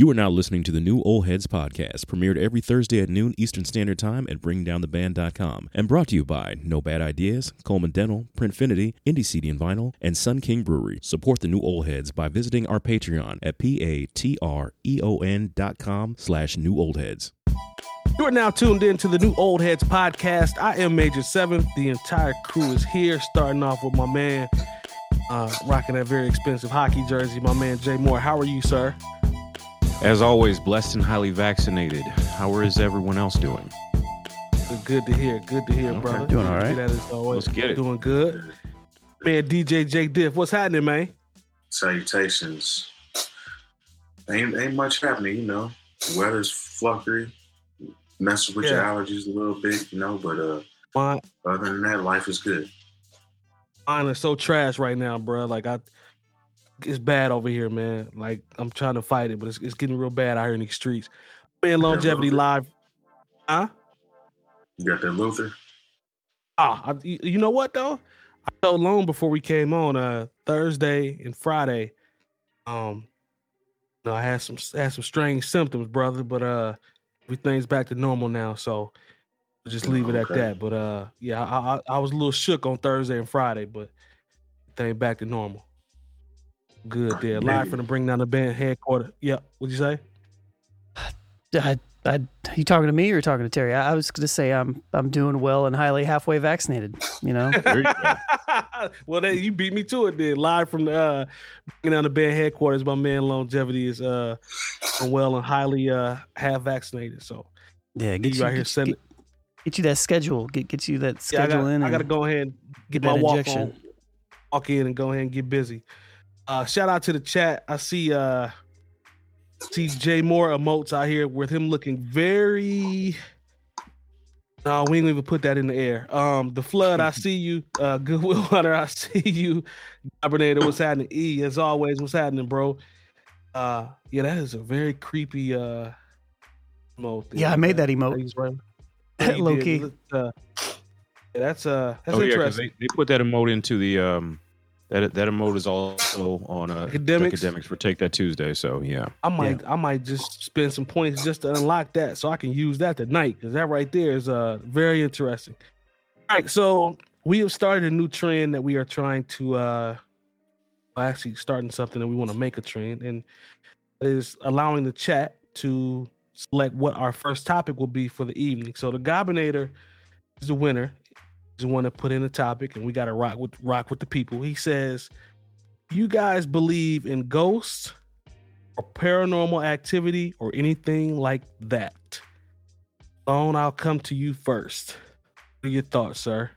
You are now listening to the new Old Heads podcast, premiered every Thursday at noon Eastern Standard Time at BringDownTheBand.com, and brought to you by No Bad Ideas, Coleman Dental, Printfinity, Indie CD and Vinyl, and Sun King Brewery. Support the new Old Heads by visiting our Patreon at p-a-t-r-e-o-n dot com slash new old heads. You are now tuned in to the new Old Heads podcast. I am Major Seven. The entire crew is here, starting off with my man, uh, rocking that very expensive hockey jersey, my man Jay Moore. How are you, sir? As always, blessed and highly vaccinated. How is everyone else doing? Good to hear. Good to hear, Okay, brother. doing all right. That is always Let's get it. doing good. Man, DJ Jake Diff, what's happening, man? salutations. Ain't ain't much happening, you know. The weather's fluffery, messing with your allergies a little bit, you know. But uh, Mine, other than that, life is good. mine is so trash right now, bro. Like I, it's bad over here, man. Like I'm trying to fight it, but it's, it's getting real bad out here in these streets. Man, longevity live. Huh? You got that Luther? Ah, I, you know what though? I felt long before we came on uh Thursday and Friday. Um, you know, I had some had some strange symptoms, brother, but uh, everything's back to normal now. So just leave it at that. But uh, yeah, I, I I was a little shook on Thursday and Friday, but thing back to normal. Good there. Live Maybe. from the Bring Down the Band headquarters. Yep. What'd you say? I, I, you talking to me or talking to Terry? I, I was going to say I'm I'm doing well and highly halfway vaccinated. You know, you well, then you beat me to it. Then live from the uh, bringing down the band headquarters, my man longevity is uh well and highly uh half vaccinated. So yeah, get get you out here get, sending. get, get you that schedule. Get get you that Yeah, I schedule got in. I got to go ahead and get get my that walk injection. on, walk in and go ahead and get busy. Uh, shout out to the chat. I see uh see Jay Moore emotes out here with him looking very. No, we ain't even put that in the air. Um, the flood, I see you. Uh, Goodwill Hunter, I see you. Hibernator, what's happening? E, as always, what's happening, bro? Uh, yeah, that is a very creepy uh emote. Yeah, I made that emote. He's right. Yeah, Low key. Uh, yeah, that's uh, that's oh yeah, because interesting. they, they put that emote into the um that that emote is also on uh, Academics? academics for Take That Tuesday. So yeah, I might, I might just spend some points just to unlock that, so I can use that tonight because that right there is uh very interesting. All right, so we have started a new trend that we are trying to uh well, actually starting something that we want to make a trend, and is allowing the chat to select what our first topic will be for the evening. So the Gobinator is the winner. The one that put in a topic, and we got to rock with rock with the people. He says, "You guys believe in ghosts?" or paranormal activity or anything like that. Lone, I'll come to you first. What are your thoughts, sir?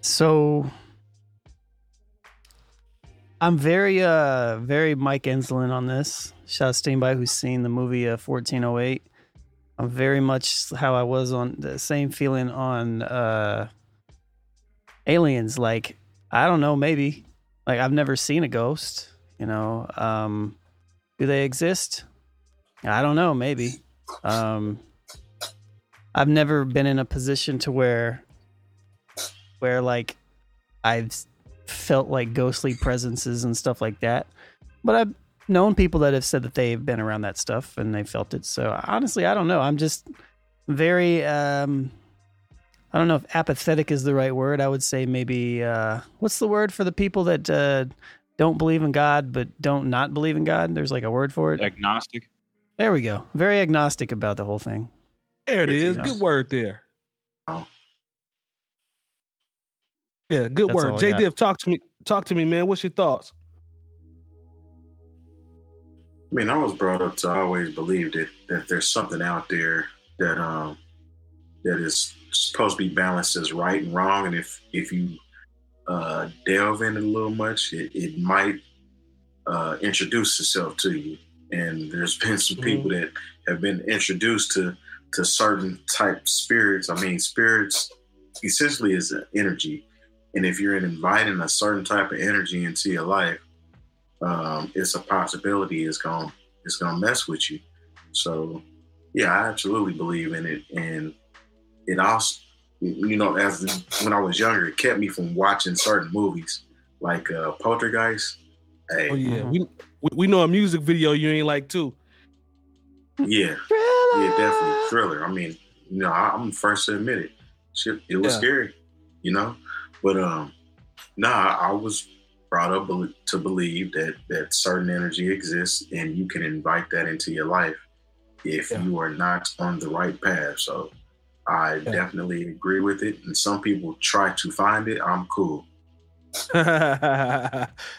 So I'm very uh very Mike Enslin on this. Shout out to anybody who's seen the movie uh, 1408. I'm very much how I was on the same feeling on uh Aliens. Like I don't know, maybe like I've never seen a ghost. You know, um, do they exist? I don't know, maybe. Um, I've never been in a position to where where like I've felt like ghostly presences and stuff like that. But I've known people that have said that they've been around that stuff and they felt it. So honestly, I don't know. I'm just very um I don't know if apathetic is the right word. I would say maybe uh what's the word for the people that uh don't believe in God but don't not believe in God? There's like a word for it. agnostic. There we go. Very agnostic about the whole thing. There it is. Yeah. Good word there. Oh. Yeah, good That's word. I J got. Div, talk to me. Talk to me, man. What's your thoughts? I mean, I was brought up to always believe that that there's something out there that um that is supposed to be balanced as right and wrong, and if if you uh, delve in it a little much, it, it might uh, introduce itself to you. And there's been some people that have been introduced to to certain type spirits. I mean, spirits essentially is an energy, and if you're inviting a certain type of energy into your life, um, it's a possibility it's going it's going to mess with you. So, yeah, I absolutely believe in it, and it also, you know, as when I was younger, it kept me from watching certain movies like uh, Poltergeist. Hey, Oh yeah, we, we we know a music video you ain't like too. Yeah, Thriller. yeah, definitely thriller. I mean, you know, I, I'm the first to admit it. Shit, it was Yeah. scary, you know. But um, nah, I was brought up to believe that that certain energy exists, and you can invite that into your life if Yeah. you are not on the right path. So, I Yeah. definitely agree with it. And some people try to find it. I'm cool.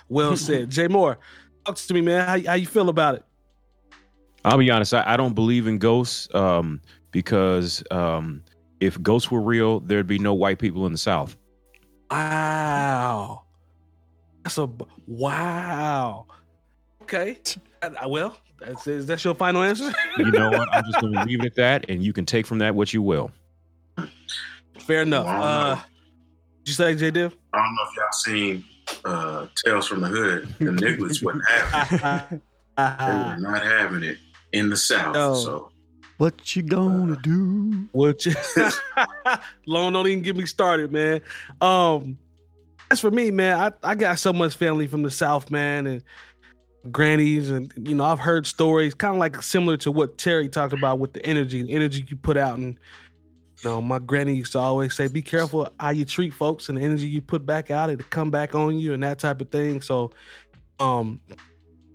well said, Jay Moore. Talk to me, man. How, how you feel about it? I'll be honest. I, I don't believe in ghosts um, because um, if ghosts were real, there'd be no white people in the South. Wow, that's a b- wow. Okay, Uh, well, that's is that your final answer? You know what? I'm just going to leave it at that, and you can take from that what you will. Fair enough. Wow. Uh, did you say J Div? I don't know if y'all seen uh, Tales from the Hood. The Nicholas wasn't having it. They were not having it in the South. No. So What you gonna do? What you Lone don't even get me started, man. Um as for me, man, I, I got so much family from the South, man, and grannies, and you know, I've heard stories kind of like similar to what Terry talked about with the energy, the energy you put out. And you know, my granny used to always say, Be careful how you treat folks and the energy you put back out, it'll come back on you and that type of thing. So um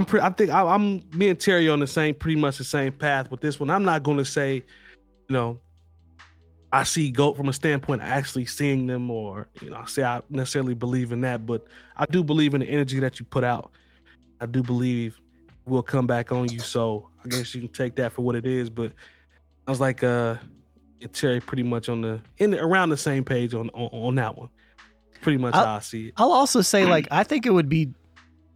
I'm I think I, I'm me and Terry on the same, pretty much the same path with this one. I'm not going to say, you know, I see goat from a standpoint of actually seeing them, or you know, I say I necessarily believe in that, but I do believe in the energy that you put out. I do believe will come back on you. So I guess you can take that for what it is. But I was like, uh, Terry pretty much on the in the, around the same page on on, on that one. Pretty much I'll- how I see it. I'll also say, like, I think it would be.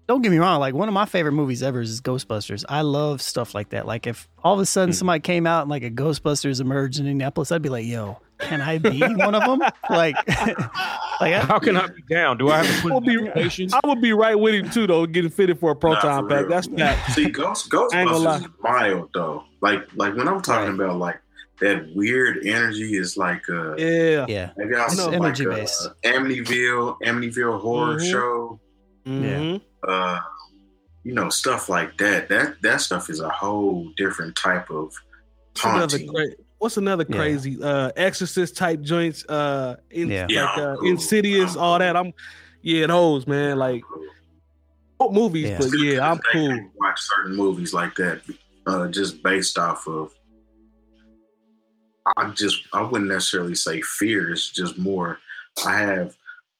Don't get me wrong. Like one of my favorite movies ever is Ghostbusters. I love stuff like that. Like if all of a sudden Mm. somebody came out and like a Ghostbusters emerged in Indianapolis, I'd be like, "Yo, can I be one of them?" Like, like How can I be down? Do I have to put We'll be- I would be right with him too, though, getting fitted for a Nah, proton for pack. real. That's fact. See, Ghost I ain't. Ghostbusters is mild though. Like like when I'm talking about like that weird energy is like uh Yeah. yeah, have y'all It's seen energy like, based. Uh, Amityville, Amityville horror Mhm. show. Mhm. Uh you know, stuff like that. That that stuff is a whole different type of What's another haunting. cra- What's another Yeah. crazy uh exorcist type joints? Uh, in, Yeah. like uh, I'm. Insidious, I'm all that. I'm yeah, those man. Like old movies, Yeah. but yeah, I'm cool. can Watch certain movies like that, uh, just based off of. I just I wouldn't necessarily say fear. It's just more. I have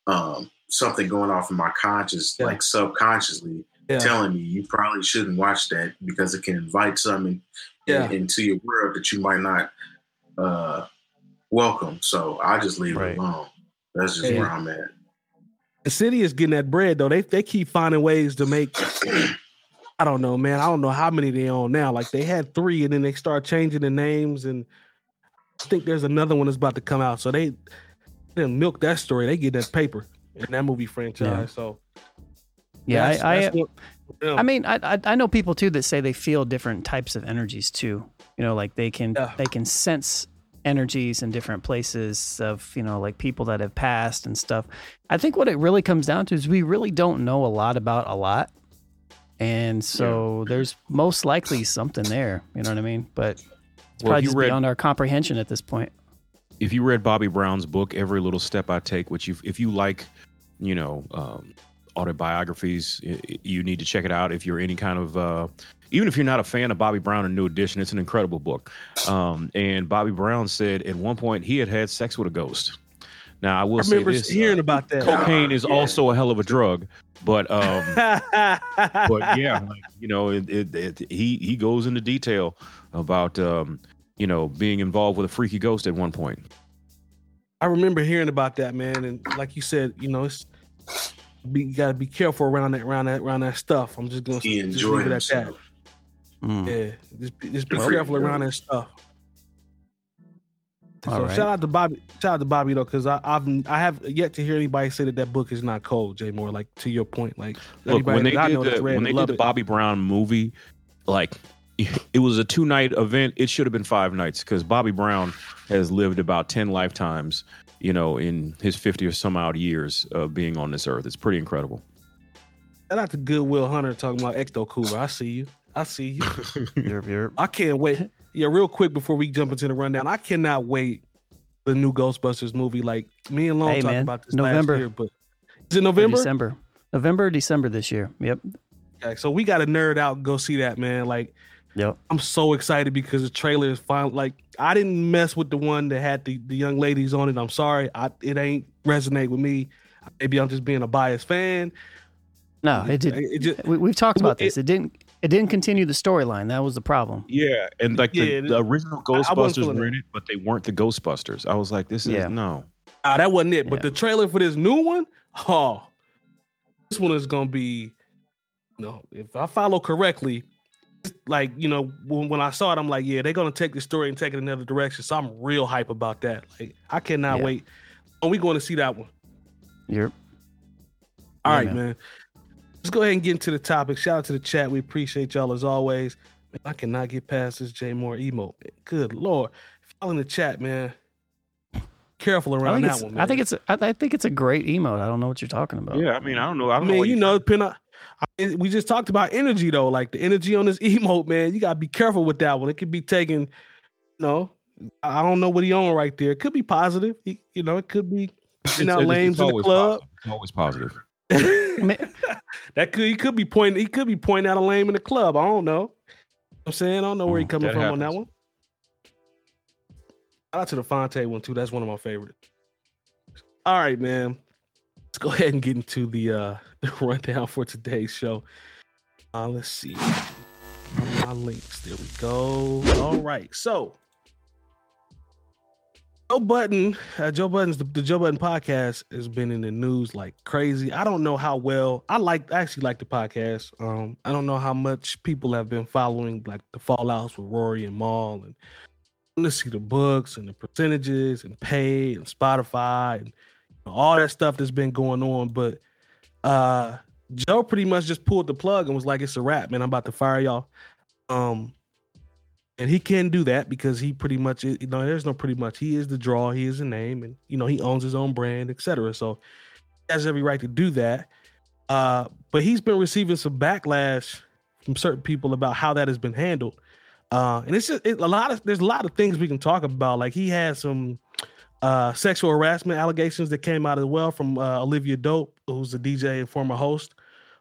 um, something going off in my conscious, Yeah. like subconsciously, Yeah. telling me you probably shouldn't watch that because it can invite something Yeah. into your world that you might not uh, welcome. So I just leave Right. it alone. That's just Yeah. where I'm at. Insidious getting that bread though. They they keep finding ways to make. I don't know, man. I don't know how many they own now. Like they had three, and then they start changing the names, and I think there's another one that's about to come out. So they they milk that story. They get that paper in that movie franchise. Yeah. So yeah. that's- I, I, what- I mean, I, I I know people too that say they feel different types of energies too. You know, like they can Yeah. they can sense energies in different places of you know like people that have passed and stuff. I think what it really comes down to is we really don't know a lot about a lot, and so there's most likely something there. You know what I mean? But it's Well, probably just read- beyond our comprehension at this point. If you read Bobby Brown's book, Every Little Step I Take, which you, if you like, you know, um, autobiographies, y- y- you need to check it out. If you're any kind of, uh, even if you're not a fan of Bobby Brown and New Edition, it's an incredible book. Um, and Bobby Brown said at one point he had had sex with a ghost. Now I will I say remember this: hearing uh, about that. cocaine is Yeah. also a hell of a drug, but um, but but yeah, like, you know, it, it, it, he he goes into detail about um, you know being involved with a freaky ghost at one point. I remember hearing about that, man. And like you said, you know, it's be, you got to be careful around that, around that, around that stuff. I'm just gonna He just enjoyed leave it at that. Mm. Yeah, just be, just be Good careful you, around that stuff. All so right. shout out to Bobby. Shout out to Bobby though, because I've I have yet to hear anybody say that that book is not cold. Jay Moore, like to your point, like Look, when they did the when they did the it. Bobby Brown movie, like it was a two night event. It should have been five nights because Bobby Brown has lived about ten lifetimes. You know, in his fifty or some odd years of being on this earth, it's pretty incredible. Shout out to Goodwill Hunter talking about Ecto Cooler. I see you. I see you. Yerp, yerp. I can't wait. Yeah, real quick before we jump into the rundown, I cannot wait the new Ghostbusters movie. Like me and Long Hey, talked about this November. last year, but is it November? December. November, December this year. Yep. Okay, so we got to nerd out and go see that, man. Like Yep. I'm so excited because the trailer is fine. Like I didn't mess with the one that had the, the young ladies on it. I'm sorry, I it ain't resonate with me. Maybe I'm just being a biased fan. No, it did. It just, We, we've talked Well, about this. It, didn't. It didn't continue the storyline. That was the problem. Yeah, and like Yeah, the, the original Ghostbusters were in it, but they weren't the Ghostbusters. I was like, this is Yeah. no. ah, that wasn't it. But Yeah. the trailer for this new one, oh, this one is gonna be. No, if I follow correctly, like you know, when, when I saw it, I'm like, yeah, they're gonna take the story and take it another direction. So I'm real hype about that. Like I cannot Yeah. wait. Are we going to see that one? Yep. All Yeah, right, man. man. Let's go ahead and get into the topic. Shout out to the chat. We appreciate y'all as always. Man, I cannot get past this J Moore emote. Good lord. Y'all in the chat, man. Careful I around think that it's. one. Man. I think it's. I, I think it's a great emote. I don't know what you're talking about. Yeah, I mean, I don't know. I I don't know. mean, you know, pin up. I- We just talked about energy though. Like the energy on this emote, man. You gotta be careful with that one. It could be taken, you know. I I don't know what he on right there. It could be positive. He- you know, it could be you know, lames in the club. Positive. Always positive. that could he could be pointing he could be pointing out a lame in the club. I don't know. I'm saying I don't know where he Mm, coming that from on that one. Shout out to the Fonte one too. That's one of my favorites. All right, man. Let's go ahead and get into the uh the rundown for today's show. Uh let's see. My links. There we go. All right. So Joe Budden, uh, Joe Budden's the, the Joe Budden podcast has been in the news like crazy. I don't know how well I like. I actually like the podcast. Um, I don't know how much people have been following like the fallouts with Rory and Maul and let's see the books and the percentages and pay and Spotify and all that stuff that's been going on. But uh, Joe pretty much just pulled the plug and was like, "It's a wrap, man. I'm about to fire y'all." Um, and he can do that because he pretty much you know there's no pretty much. He is the draw. He is the name. And you know he owns his own brand etc so he has every right to do that. Uh but he's been receiving some backlash from certain people about how that has been handled. Uh and it's just it, a lot of there's a lot of things we can talk about. Like he had some uh sexual harassment allegations that came out as well from uh, olivia dope who's a dj and former host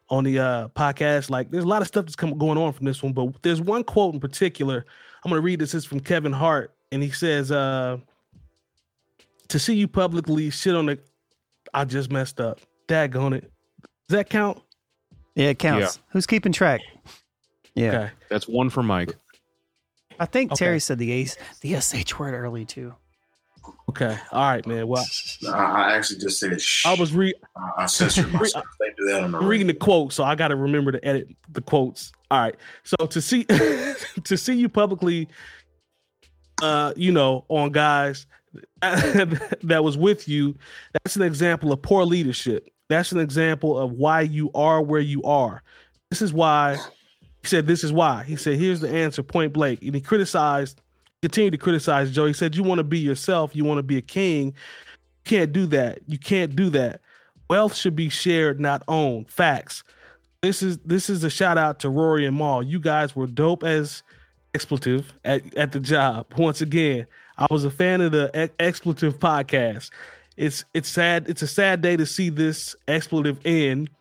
on the uh podcast like there's a lot of stuff that's come going on from this one but there's one quote in particular I'm gonna read this. This is from Kevin Hart, and he says, uh, "To see you publicly shit on the, I just messed up. Daggone it. Does that count? Yeah, it counts. Who's keeping track? Yeah. Okay. That's one for Mike. I think Okay. Terry said the ace, the sh word early too. Okay. All right, man. Well, I, actually just said shh. I was re- I, censored myself. They do that on the reading the quote, so I got to remember to edit the quotes. All right. So to see to see you publicly, uh, you know, on guys that was with you, that's an example of poor leadership. That's an example of why you are where you are. This is why he said. This is why he said. Here's the answer, point blank. And he criticized, continued to criticize Joe. He said, "You want to be yourself. You want to be a king. Can't do that. You can't do that. Wealth should be shared, not owned. Facts. This is this is a shout out to Rory and Maul. You guys were dope as expletive at, at the job. Once again, I was a fan of the ex- expletive podcast. It's it's sad. It's a sad day to see this expletive end.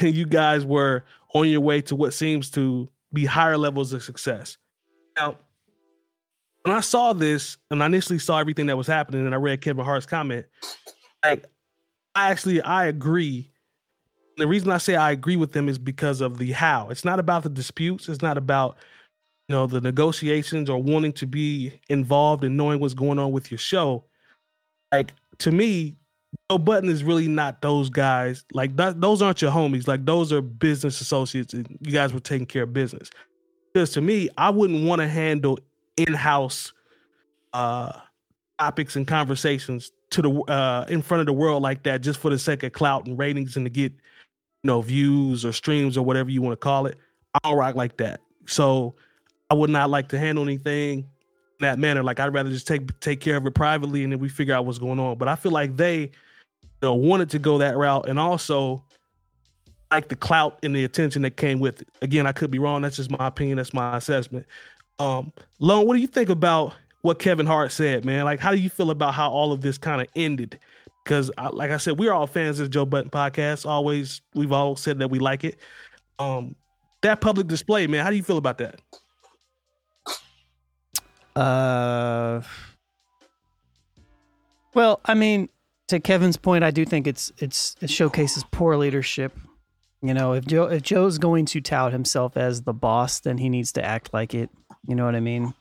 You guys were on your way to what seems to be higher levels of success. Now, when I saw this and I initially saw everything that was happening, and I read Kevin Hart's comment, like I actually I agree. The reason I say I agree with them is because of the how. It's not about the disputes. It's not about you know the negotiations or wanting to be involved and knowing what's going on with your show. Like to me, Joe Budden is really not those guys. Like that, those aren't your homies. Like those are business associates. And you guys were taking care of business. Because to me, I wouldn't want to handle in-house uh topics and conversations to the uh in front of the world like that just for the sake of clout and ratings and to get you know views or streams or whatever you want to call it. I don't rock like that. So I would not like to handle anything in that manner. Like I'd rather just take take care of it privately and then we figure out what's going on. But I feel like they you know wanted to go that route and also like the clout and the attention that came with it. Again, I could be wrong. That's just my opinion. That's my assessment. Um, Lone, what do you think about what Kevin Hart said, man? Like, how do you feel about how all of this kind of ended? Because, like I said, we're all fans of the Joe Budden podcast. Always, we've all said that we like it. Um, that public display, man. How do you feel about that? Uh, well, I mean, to Kevin's point, I do think it's it's it showcases poor leadership. You know, if Joe if Joe's going to tout himself as the boss, then he needs to act like it. You know what I mean?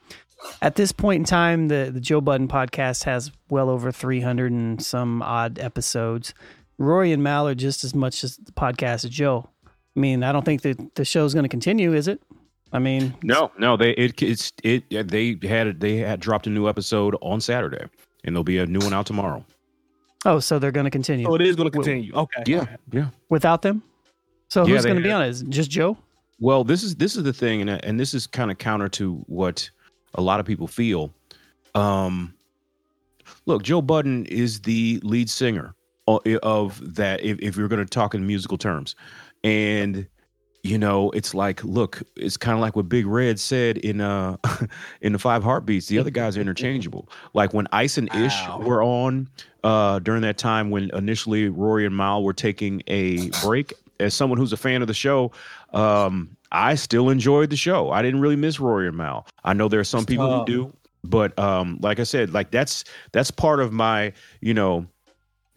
At this point in time, the the Joe Budden podcast has well over three hundred and some odd episodes. Rory and Mal are just as much as the podcast as Joe. I mean, I don't think that the show's going to continue, is it? I mean, No, no, they it it's it they had they had dropped a new episode on Saturday, and there'll be a new one out tomorrow. oh, so they're going to continue Oh, it is going to continue. Okay. Yeah, yeah. without them. So Yeah, who's going to be have- on it? Is it just Joe? Well, this is this is the thing, and and this is kind of counter to what a lot of people feel. Um, look, Joe Budden is the lead singer of that. If, if you're going to talk in musical terms, and you know, it's like, look, it's kind of like what Big Red said in uh in the Five Heartbeats. The other guys are interchangeable. Like when Ice and Ish Ow. were on uh during that time when initially Rory and Mal were taking a break. As someone who's a fan of the show, um, I still enjoyed the show. I didn't really miss Rory and Mal. I know there are some people who do, but um, like I said, like that's that's part of my, you know,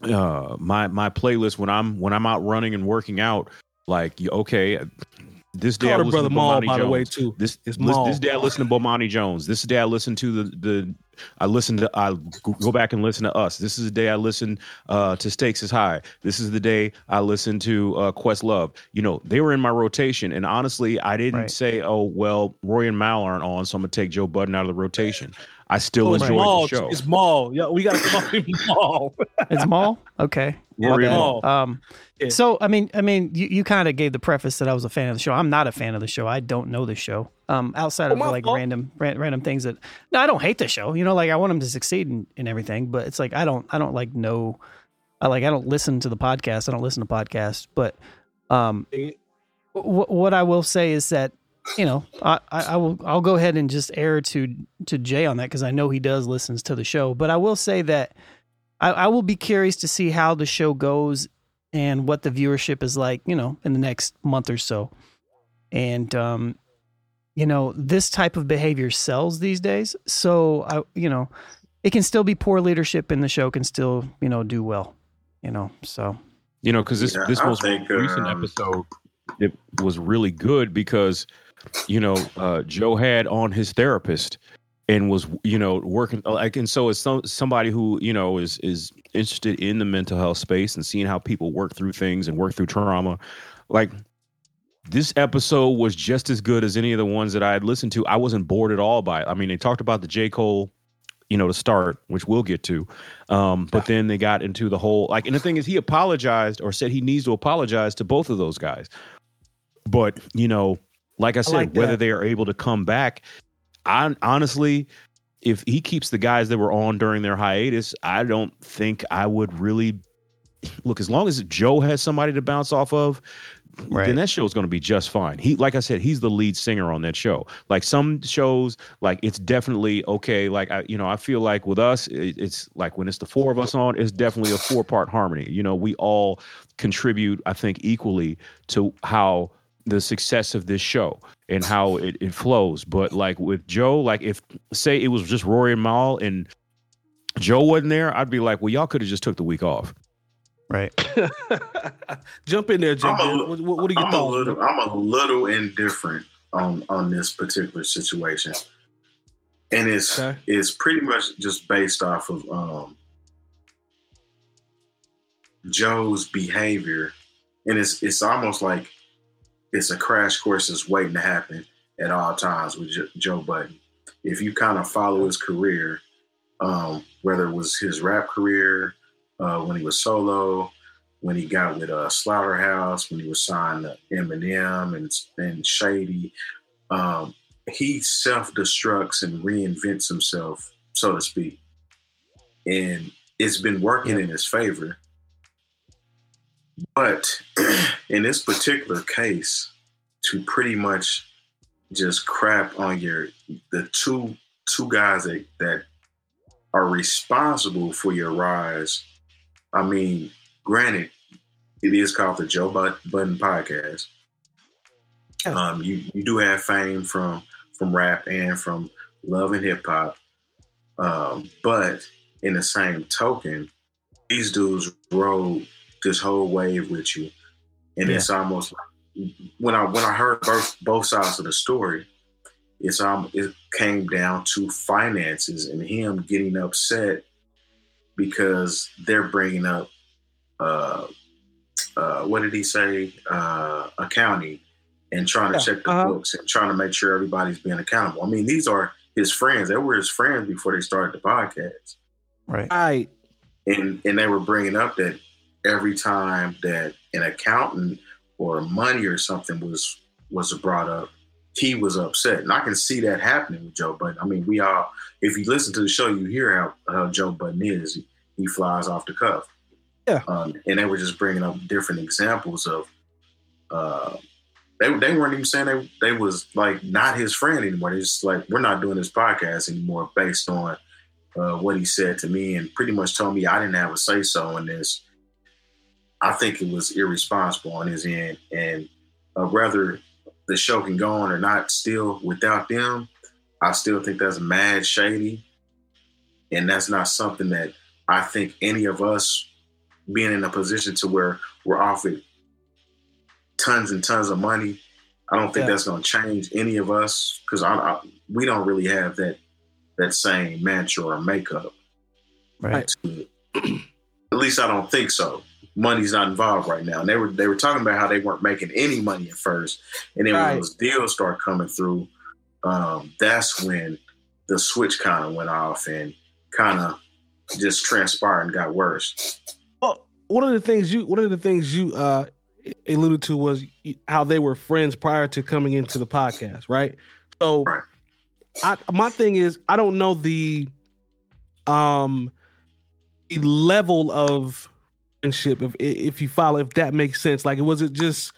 uh, my my playlist when I'm when I'm out running and working out. Like, okay, this day I her brother to Maul, by the way, Jones. too. This lis- Maul. this day I listen to Bomani Jones. This is the day I listen to the the I listen to I go back and listen to us. This is the day I listen uh, to Stakes is High. This is the day I listen to uh, Questlove. You know, they were in my rotation, and honestly, I didn't Right. say, "Oh well, Roy and Mal aren't on, so I'm gonna take Joe Budden out of the rotation." I still Oh, it's enjoyed Maul. the show. It's Maul. Yeah, we got to call him Maul. It's Maul. Okay. Rory Maul. Um, Yeah. so I mean, I mean, you, you kind of gave the preface that I was a fan of the show. I'm not a fan of the show. I don't know the show. Um, outside Oh, of my like fault. random ran, random things that no, I don't hate the show. You know, like I want them to succeed and, and everything, but it's like I don't I don't like know. I like I don't listen to the podcast. I don't listen to podcasts, but um, wh- what I will say is that you know I, I I will I'll go ahead and just err to to Jay on that because I know he does listens to the show. But I will say that I, I will be curious to see how the show goes and what the viewership is like. You know, in the next month or so, and um, you know this type of behavior sells these days. So I you know it can still be poor leadership, and the show can still you know do well. You know, so You know, because this Yeah, this I most think, recent um, episode it was really good because you know uh, Joe had on his therapist and was you know working like and so as some, somebody who you know is is interested in the mental health space and seeing how people work through things and work through trauma like this episode was just as good as any of the ones that I had listened to. I wasn't bored at all by it. I mean, they talked about the J. Cole, you know, to start, which we'll get to. Um, but then they got into the whole like, and the thing is, he apologized or said he needs to apologize to both of those guys. But you know, like I said, like whether they are able to come back, I honestly, if he keeps the guys that were on during their hiatus, I don't think I would really look. As long as Joe has somebody to bounce off of, Right. then that show is going to be just fine. He, like I said, he's the lead singer on that show. Like some shows, like it's definitely okay. Like I, you know, I feel like with us, it, it's like when it's the four of us on, it's definitely a four part harmony. You know, we all contribute, I think, equally to how the success of this show and how it, it flows. But like with Joe, like if say it was just Rory and Mal and Joe wasn't there, I'd be like, well, y'all could have just took the week off. right. Jump in there, Jay. I'm a- What, what, what are your I'm a thoughts? little, I'm a little indifferent on on this particular situation, and it's Okay. it's pretty much just based off of um, Joe's behavior, and it's it's almost like it's a crash course that's waiting to happen at all times with Joe Budden. If you kind of follow his career, um, whether it was his rap career, uh, when he was solo, when he got with uh, Slaughterhouse, when he was signed to Eminem and, and Shady, um, he self destructs and reinvents himself, so to speak. And it's been working in his favor. But in this particular case, to pretty much just crap on your the two two guys that that are responsible for your rise. I mean, granted, it is called the Joe Budden Podcast. Um, you you do have fame from from rap and from love and hip hop, um, but in the same token, these dudes rode this whole wave with you, and yeah. it's almost like when I when I heard both both sides of the story, it's um it came down to finances and him getting upset because they're bringing up uh uh what did he say uh accounting and trying to yeah. check the uh-huh. books and trying to make sure everybody's being accountable. I mean, these are his friends. They were his friends before they started the podcast. Right. Right. And and they were bringing up that every time that an accountant or money or something was was brought up, he was upset. And I can see that happening with Joe Budden. I mean, we all, if you listen to the show, you hear how, how Joe Budden is. He, he flies off the cuff. Yeah. Um, and they were just bringing up different examples of, uh, they, they weren't even saying they, they was like not his friend anymore. They just like, we're not doing this podcast anymore based on uh, what he said to me and pretty much told me I didn't have a say so in this. I think it was irresponsible on his end. And uh, rather the show can go on or not still without them, I still think that's mad shady. And that's not something that I think any of us being in a position to where we're offered tons and tons of money. I don't think yeah. that's going to change any of us because I, I, we don't really have that that same mantra or makeup. Right. At least I don't think so money's not involved right now. And they were they were talking about how they weren't making any money at first, and then right. when those deals start coming through, um, that's when the switch kind of went off and kind of just transpired and got worse. Well, one of the things you one of the things you uh, alluded to was how they were friends prior to coming into the podcast, right? So, right. I, my thing is, I don't know the um the level of friendship if if you follow if that makes sense. Like was it just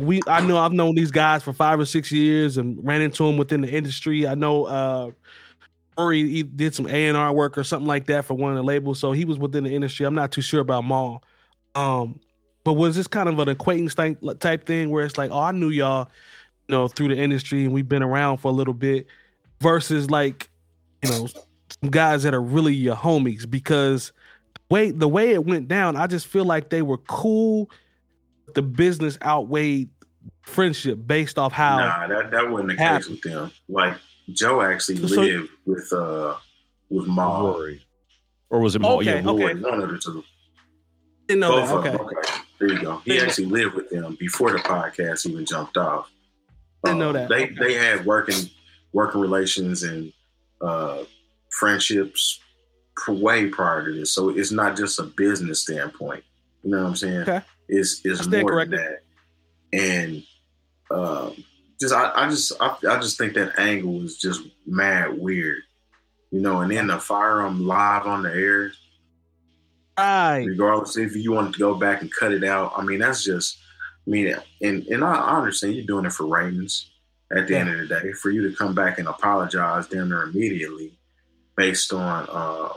we i know i've known these guys for five or six years and ran into them within the industry. I know uh or he, did some A&R work or something like that for one of the labels so he was within the industry. I'm not too sure about Mal um but was this kind of an acquaintance type, type thing where it's like oh i knew y'all you know through the industry and we've been around for a little bit versus like you know some guys that are really your homies because way the way it went down, I just feel like they were cool. The business outweighed friendship based off how. Nah, that, that wasn't the happened. case with them. Like Joe actually so, lived with uh with Ma. Rory. Or was it Ma? Okay, yeah, Rory, okay. One of the two. Didn't know Both that. Okay. Okay. There you go. He actually lived with them before the podcast even jumped off. Didn't um, know that. They okay. they had working working relations and uh friendships way prior to this. So it's not just a business standpoint. You know what I'm saying? Okay. It's, it's more corrected. than that. And um, just I, I just I, I, just think that angle is just mad weird. You know, and then to fire them live on the air. Right. Regardless if you want to go back and cut it out. I mean, that's just I mean, and and I, I understand you're doing it for ratings at the yeah. end of the day. For you to come back and apologize damn near immediately based on uh,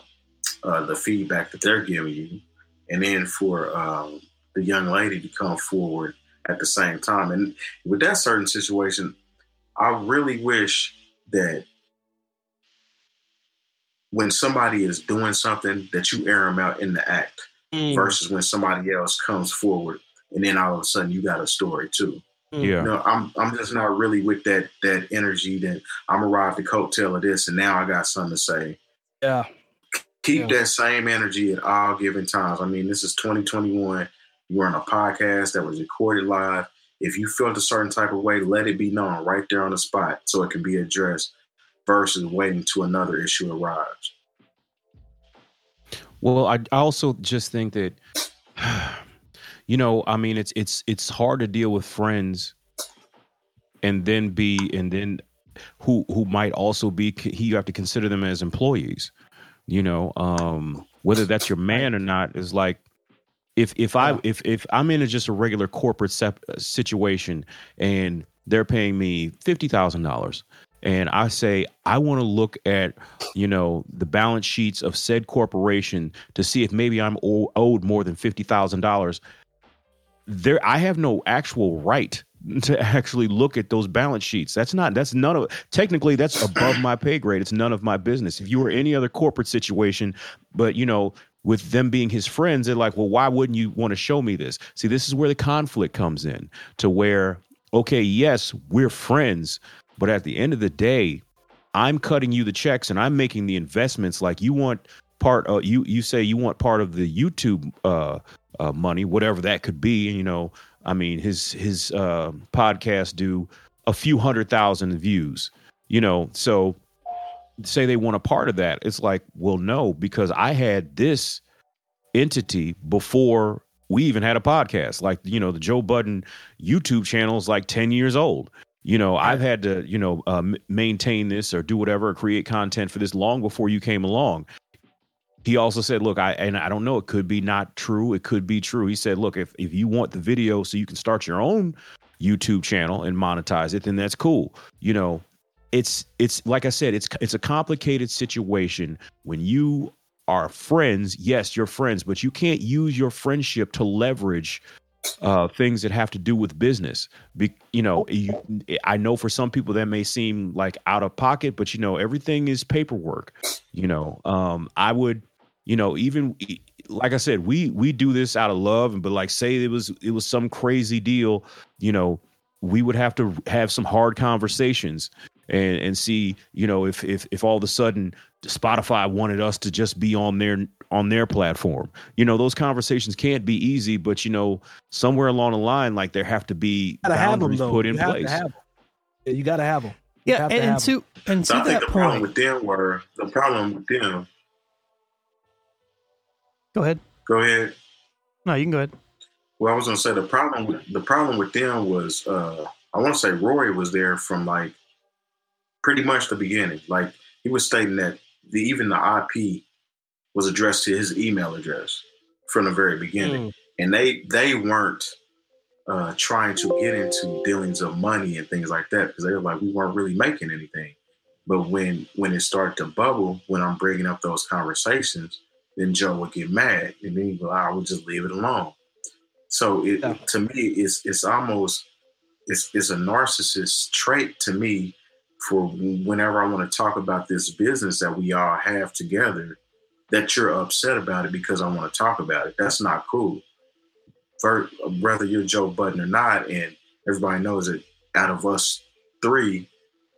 uh, the feedback that they're giving you, and then for um, the young lady to come forward at the same time. And with that certain situation, I really wish that when somebody is doing something that you air them out in the act mm. versus when somebody else comes forward and then all of a sudden you got a story too. Mm. Yeah. You know, I'm I'm just not really with that that energy that I'm gonna ride the coattail of this and now I got something to say. Yeah keep yeah. that same energy at all given times. I mean, this is 2021. You're on a podcast that was recorded live. If you felt a certain type of way, let it be known right there on the spot so it can be addressed versus waiting to another issue arrives. Well, I also just think that you know, I mean, it's it's it's hard to deal with friends and then be and then who who might also be he you have to consider them as employees you know um whether that's your man or not is like if if I if if I'm in a, just a regular corporate sep- uh, situation and they're paying me fifty thousand dollars, and I say I want to look at you know the balance sheets of said corporation to see if maybe I'm o- owed more than fifty thousand dollars, there I have no actual right to actually look at those balance sheets. That's not that's none of technically that's above my pay grade. It's none of my business. If you were any other corporate situation, but you know, with them being his friends, they're like, well, why wouldn't you want to show me this? See, this is where the conflict comes in to where, okay, yes, we're friends, but at the end of the day, I'm cutting you the checks and I'm making the investments. Like you want part of you, you say you want part of the YouTube uh, uh, money, whatever that could be. And, you know, I mean, his his uh, podcast do a few hundred thousand views. You know, so say they want a part of that. It's like, well, no, because I had this entity before we even had a podcast. Like, you know, the Joe Budden YouTube channel is like 10 years old. You know, I've had to, you know, uh, maintain this or do whatever, or create content for this long before you came along. He also said, look, I and I don't know, it could be not true, it could be true. He said, look, if if you want the video so you can start your own YouTube channel and monetize it, then that's cool. You know, it's it's like I said, it's it's a complicated situation when you are friends. Yes, you're friends, but you can't use your friendship to leverage uh, things that have to do with business. Be, you know, you, I know for some people that may seem like out of pocket, but you know, everything is paperwork. You know, um, I would, you know, even like I said, we we do this out of love, but like say it was it was some crazy deal, you know, we would have to have some hard conversations and and see you know if if if all of a sudden Spotify wanted us to just be on their on their platform. You know, those conversations can't be easy, but you know, somewhere along the line, like there have to be gotta have them boundaries put you in have place. To have 'em. Yeah, you gotta have them. Yeah, have to and, and to and So to I think that the problem with them were the problem with them. Go ahead. Go ahead. No, you can go ahead. Well, I was gonna say the problem with the problem with them was uh I want to say Rory was there from like pretty much the beginning. Like he was stating that the even the IP was addressed to his email address from the very beginning, Mm. and they they weren't uh trying to get into dealings of money and things like that because they were like we weren't really making anything. But when when it started to bubble, when I'm bringing up those conversations, then Joe would get mad, and then go, "I would just leave it alone." So it, Yeah. to me, it's it's almost it's it's a narcissist trait to me for whenever I want to talk about this business that we all have together, that you're upset about it because I want to talk about it. That's not cool. For, whether you're Joe Budden or not, and everybody knows that out of us three,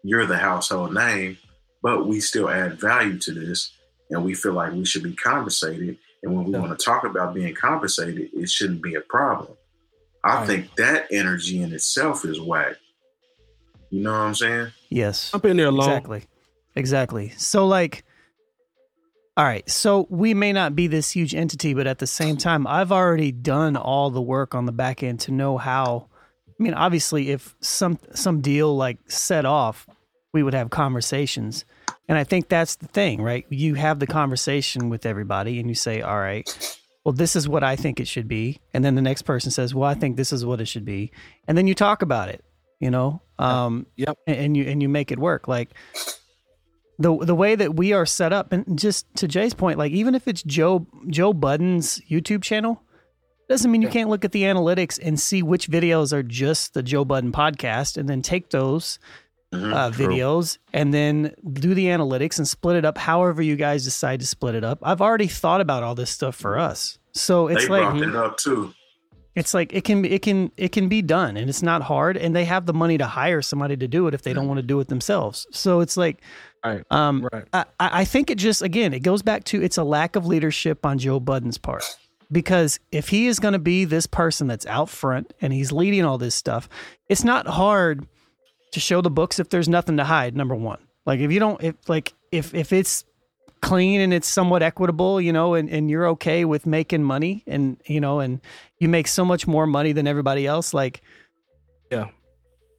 you're the household name, but we still add value to this, and we feel like we should be compensated. And when we Yeah. want to talk about being compensated, it shouldn't be a problem. I Right. think that energy in itself is whack. You know what I'm saying? Yes. Jump in there alone. Exactly. Exactly. So like all right, so we may not be this huge entity, but at the same time, I've already done all the work on the back end to know how I mean, obviously if some some deal like set off, we would have conversations. And I think that's the thing, right? You have the conversation with everybody and you say, "All right, well, this is what I think it should be." And then the next person says, "Well, I think this is what it should be." And then you talk about it, you know? Um Yep. and, and you and you make it work like the the way that we are set up and just to Jay's point like even if it's Joe Joe Budden's YouTube channel doesn't mean you can't look at the analytics and see which videos are just the Joe Budden podcast and then take those Mhm. uh, True. videos and then do the analytics and split it up however you guys decide to split it up. I've already thought about all this stuff for us. So it's they like brought that up too. it's like it can be it can it can be done and it's not hard and they have the money to hire somebody to do it if they don't want to do it themselves. So it's like Right. um Right. I, I think it just again it goes back to it's a lack of leadership on Joe Budden's part. Because if he is going to be this person that's out front and he's leading all this stuff, it's not hard to show the books if there's nothing to hide. Number one, like if you don't, if like if if it's clean and it's somewhat equitable, you know, and, and you're okay with making money and you know, and you make so much more money than everybody else, like Yeah.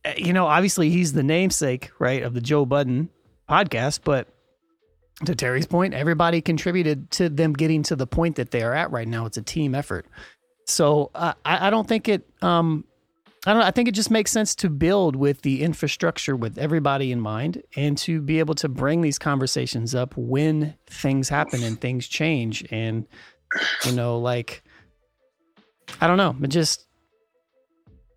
uh, you know, obviously he's the namesake, right, of the Joe Budden podcast, but to Terry's point, everybody contributed to them getting to the point that they are at right now. It's a team effort. So uh, I, I don't think it. Um, I don't. know, I think it just makes sense to build with the infrastructure with everybody in mind, and to be able to bring these conversations up when things happen and things change, and you know, like I don't know, it just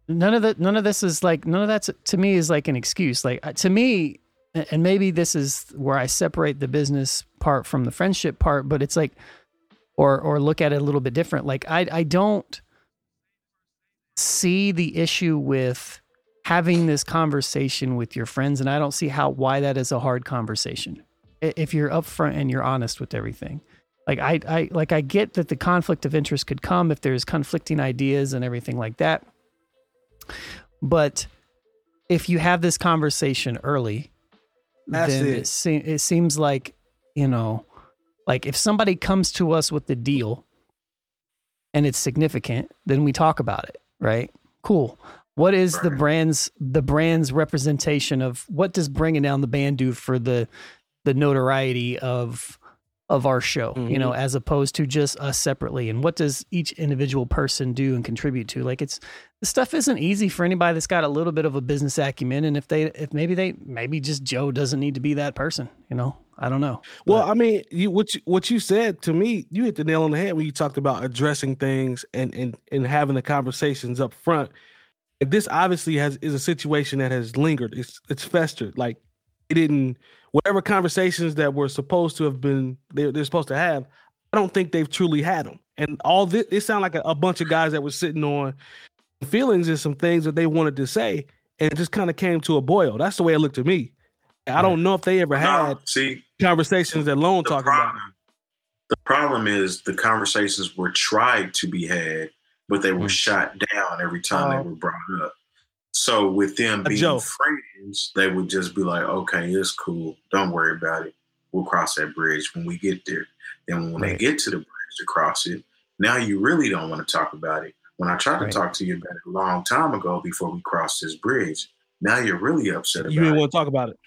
none of that. None of this is like none of that to me is like an excuse. Like uh, to me, and maybe this is where I separate the business part from the friendship part, but it's like, or or look at it a little bit different. Like I I don't see the issue with having this conversation with your friends, and I don't see how why that is a hard conversation if you're upfront and you're honest with everything. Like I I like I get that the conflict of interest could come if there's conflicting ideas and everything like that, but if you have this conversation early That's then it. it, se- it seems like you know like if somebody comes to us with the deal and it's significant then we talk about it right? Cool. What is the brand's the brand's representation of what does bringing down the band do for the the notoriety of of our show you know mm-hmm. as opposed to just us separately? And what does each individual person do and contribute to? Like it's this stuff isn't easy for anybody that's got a little bit of a business acumen. And if they if maybe they maybe just joe doesn't need to be that person you know i don't know Well, I mean, you what you, what you said to me, you hit the nail on the head when you talked about addressing things and and and having the conversations up front. And this obviously has is a situation that has lingered. It's it's festered. Like it didn't whatever conversations that were supposed to have been they're, they're supposed to have. I don't think they've truly had them. And all this it sounded like a, a bunch of guys that were sitting on feelings and some things that they wanted to say, and it just kind of came to a boil. That's the way it looked to me. I don't know if they ever had No, see, conversations that Lone the talking about. the problem is the conversations were tried to be had, but they were Mm. shot down every time Oh. they were brought up. So with them A being joke. friends, they would just be like, "Okay, it's cool. Don't worry about it. We'll cross that bridge when we get there." Then when they get to the bridge to cross it, now you really don't want to talk about it. When I tried Right. to talk to you about it a long time ago before we crossed this bridge, now you're really upset about it. You didn't it. want to talk about it.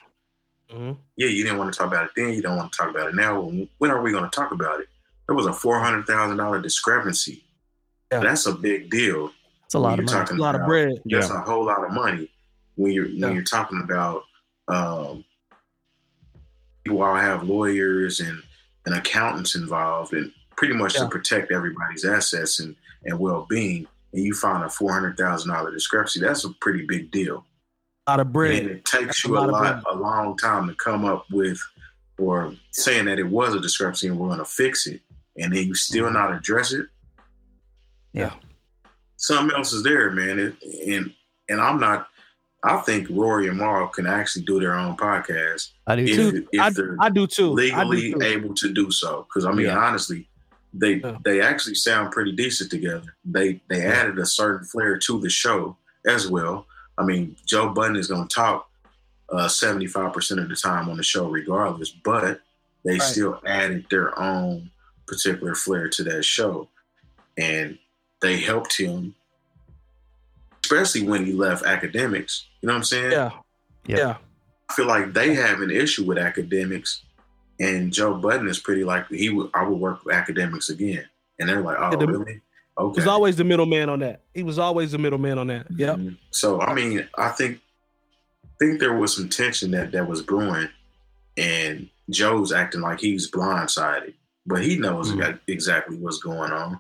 Mhm. Yeah, you didn't want to talk about it then. You don't want to talk about it now. When, when are we going to talk about it? There was a four hundred thousand dollar discrepancy. Yeah. That's a big deal. it's a lot of money talking A lot of bread. That's a whole lot of money when you're when Yeah. you're talking about um, you all have lawyers and and accountants involved, and pretty much Yeah. to protect everybody's assets and and well being. And you find a four hundred thousand dollar discrepancy. That's a pretty big deal. Lot of And it takes That's you a lot lot, a long time to come up with, or saying that it was a discrepancy and we're going to fix it, and then you still mm-hmm. not address it. Yeah. something else is there, man. It, and and I'm not. I think Rory and Mal can actually do their own podcast i do if, too if I, they're I do too. I do legally too. able to do so. Because I mean, Yeah. honestly, they Yeah. they actually sound pretty decent together. They they added a certain flair to the show as well. I mean, Joe Budden is going to talk uh, seventy five percent of the time on the show, regardless. But they Right. still added their own particular flair to that show, and they helped him, especially when he left Akademiks. You know what I'm saying? Yeah. Yep. Yeah. I feel like they have an issue with Akademiks, and Joe Budden is pretty like he would. I would work with Akademiks again, and they're like, "Oh, Yeah, the- really? He was always the middleman on that. He was always the middleman on that. Yep. Mhm. So I mean, I think think there was some tension that that was brewing, and Joe's acting like he's blindsided, but he knows Mhm. exactly what's going on,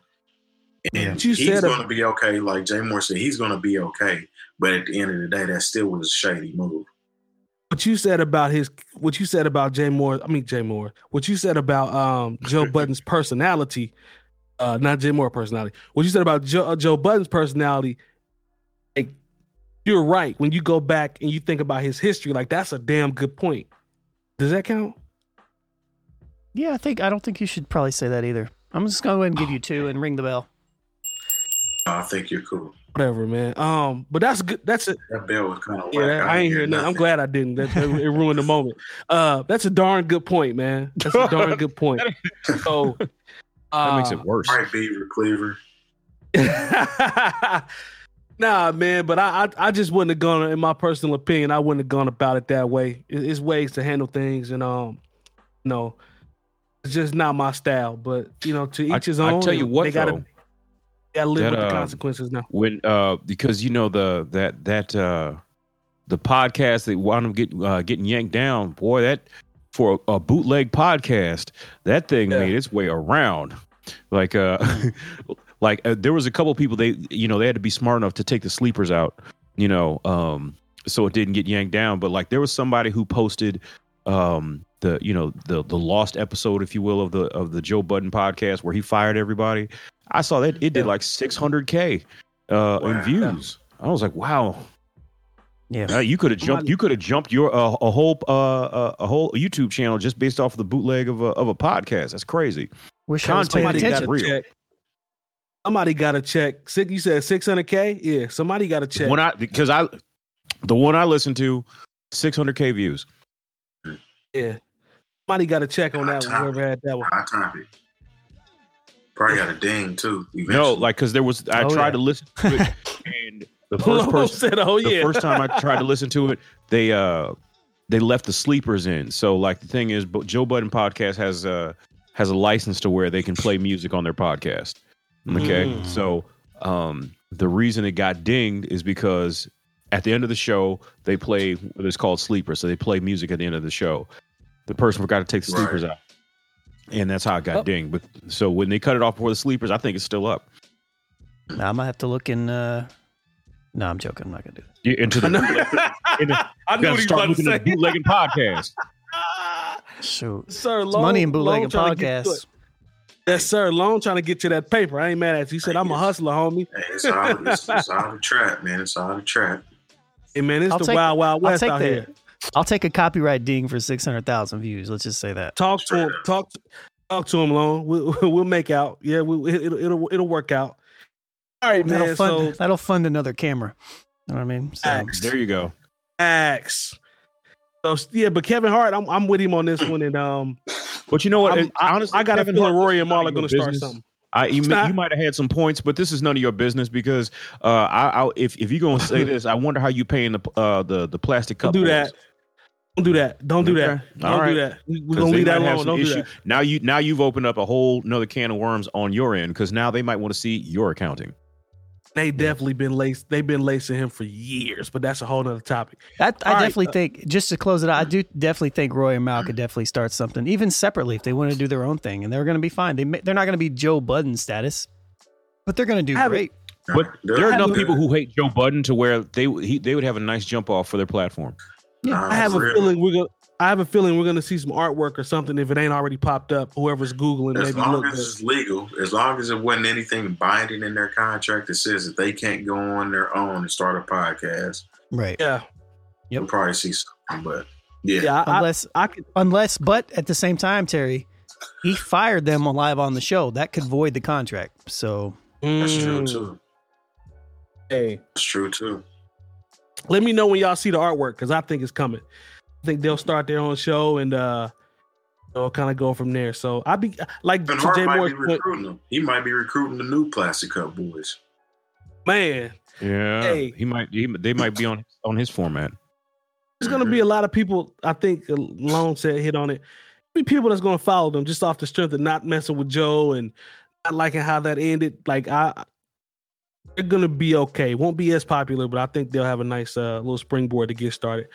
and you he's said going a- to be okay. Like Jay Moore said, he's going to be okay. But at the end of the day, that still was a shady move. What you said about his, what you said about Jay Moore, I mean Jay Moore, what you said about um Joe Budden's personality, uh, not Jay Moore personality. What you said about Joe, uh, Joe Budden's personality, like, you're right. When you go back and you think about his history, like that's a damn good point. Does that count? yeah i think i don't think you should probably say that either i'm just gonna go ahead and give you two and ring the bell I think you're cool. Whatever, man. Um, but that's good. That's it. That bell was kind of Yeah, I ain't hear nothing. I'm glad I didn't. That, that- it ruined the moment. Uh, that's a darn good point, man. That's a darn good point. So That makes uh, it worse. All right, Beaver Cleaver. nah, man, but I, I I just wouldn't have gone. In my personal opinion, I wouldn't have gone about it that way. It, it's ways to handle things, and um, no, it's just not my style. But you know, to I- each his I own. tell you what, they gotta. though. gotta live That, with the um, consequences now. when uh because you know the that that uh the podcast that wound up get, uh, getting yanked down boy that for a, a bootleg podcast that thing Yeah. made its way around. Like uh like uh, there was a couple people they you know they had to be smart enough to take the sleepers out you know um so it didn't get yanked down. But like there was somebody who posted um the you know the the lost episode if you will of the of the Joe Budden podcast where he fired everybody. I saw that it did Yeah. like 600k uh in views. I was like wow Yeah. uh, you could have jumped you could have jumped your uh, a whole uh, uh, a whole YouTube channel just based off of the bootleg of a of a podcast that's crazy Wish I was Content Somebody got attention. real. check. Somebody got a check. Six, you said 600k. Yeah, somebody got to check. when I because I the one I listened to 600k views yeah, somebody got a check on that one. Whoever had that one. Hot topic. Probably got a ding too. no eventually. like because there was I Oh, tried yeah. to listen to it and the first Lobo person said, "Oh the yeah." first time I tried to listen to it, they uh they left the sleepers in. So like the thing is, but Joe Budden podcast has uh has a license to where they can play music on their podcast. Okay, Mm. so um the reason it got dinged is because at the end of the show they play what is called sleepers. So they play music at the end of the show. The person forgot to take the Right. sleepers out. And that's how it got Oh. dinged. But so when they cut it off before the sleepers, I think it's still up. Nah, I might have to look in. Uh... No, I'm joking. I'm not gonna do that. Yeah, into the, in the I you gotta start looking at the bootlegging podcast. Shoot, Sir, it's Lone, money in bootlegging Lone trying to get to podcasts. Yes, sir. Lone trying to get you that paper. I ain't mad at you. He said, "I'm a hustler, homie." Hey, it's all it's, it's all a trap, man. It's all a trap. Hey man, it's I'll the take- wild, wild west out the. here. I'll take a copyright ding for six hundred thousand views. Let's just say that. Talk to him. Talk. Talk to him, Lone. We'll, we'll make out. Yeah, we, it'll, it'll it'll work out. All right, That'll man. fund. So that'll fund another camera. You know what I mean? So, Facts. There you go. Axe. So yeah, but Kevin Hart, I'm I'm with him on this one, and um, But you know what? I'm- honestly, I got a Kevin feeling Hart, Rory and is none Mal are going to start something. I, you, not- you might have had some points, but this is none of your business because uh, I, I if if you're gonna say this, I wonder how you paying the uh, the the plastic cup. Don't do boys. that. Don't do that. Don't do that. Don't All do that. We, we're 'Cause gonna they leave that might have alone. some Don't do issue- that. Now you now you've opened up a whole another can of worms on your end because now they might want to see your accounting. They definitely been laced. They've been lacing him for years, but that's a whole nother topic. I, I All right, definitely uh, think just to close it out, I do definitely think Roy and Mal could definitely start something, even separately if they want to do their own thing, and they're going to be fine. They may, they're not going to be Joe Budden status, but they're going to do Have it. great. But there are enough people who hate Joe Budden to where they he, they would have a nice jump off for their platform. Nah, I have a for feeling we're gonna. I have a feeling we're gonna see some artwork or something if it ain't already popped up. Whoever's googling, As maybe long look. as it's legal, as long as it wasn't anything binding in their contract that says that they can't go on their own and start a podcast, Right. Yeah, Yep. we'll probably see something. But yeah, yeah. I, Unless I, I could. unless but at the same time, Terry, he fired them on live on the show. That could void the contract. So that's true Mm, too. Hey, That's true too. let me know when y'all see the artwork because I think it's coming. I think they'll start their own show and uh, they'll kind of go from there. So I'd be like Ben to Hart Jay might Moore's be point, recruiting them. He might be recruiting the new Plastic Cup boys. man. Yeah, Hey. he might he, they might be on on his format. There's gonna be a lot of people. I think uh, Lone said hit on it. Be people that's gonna follow them just off the strength of not messing with Joe and not liking how that ended. Like I, they're gonna be okay. Won't be as popular, but I think they'll have a nice uh, little springboard to get started.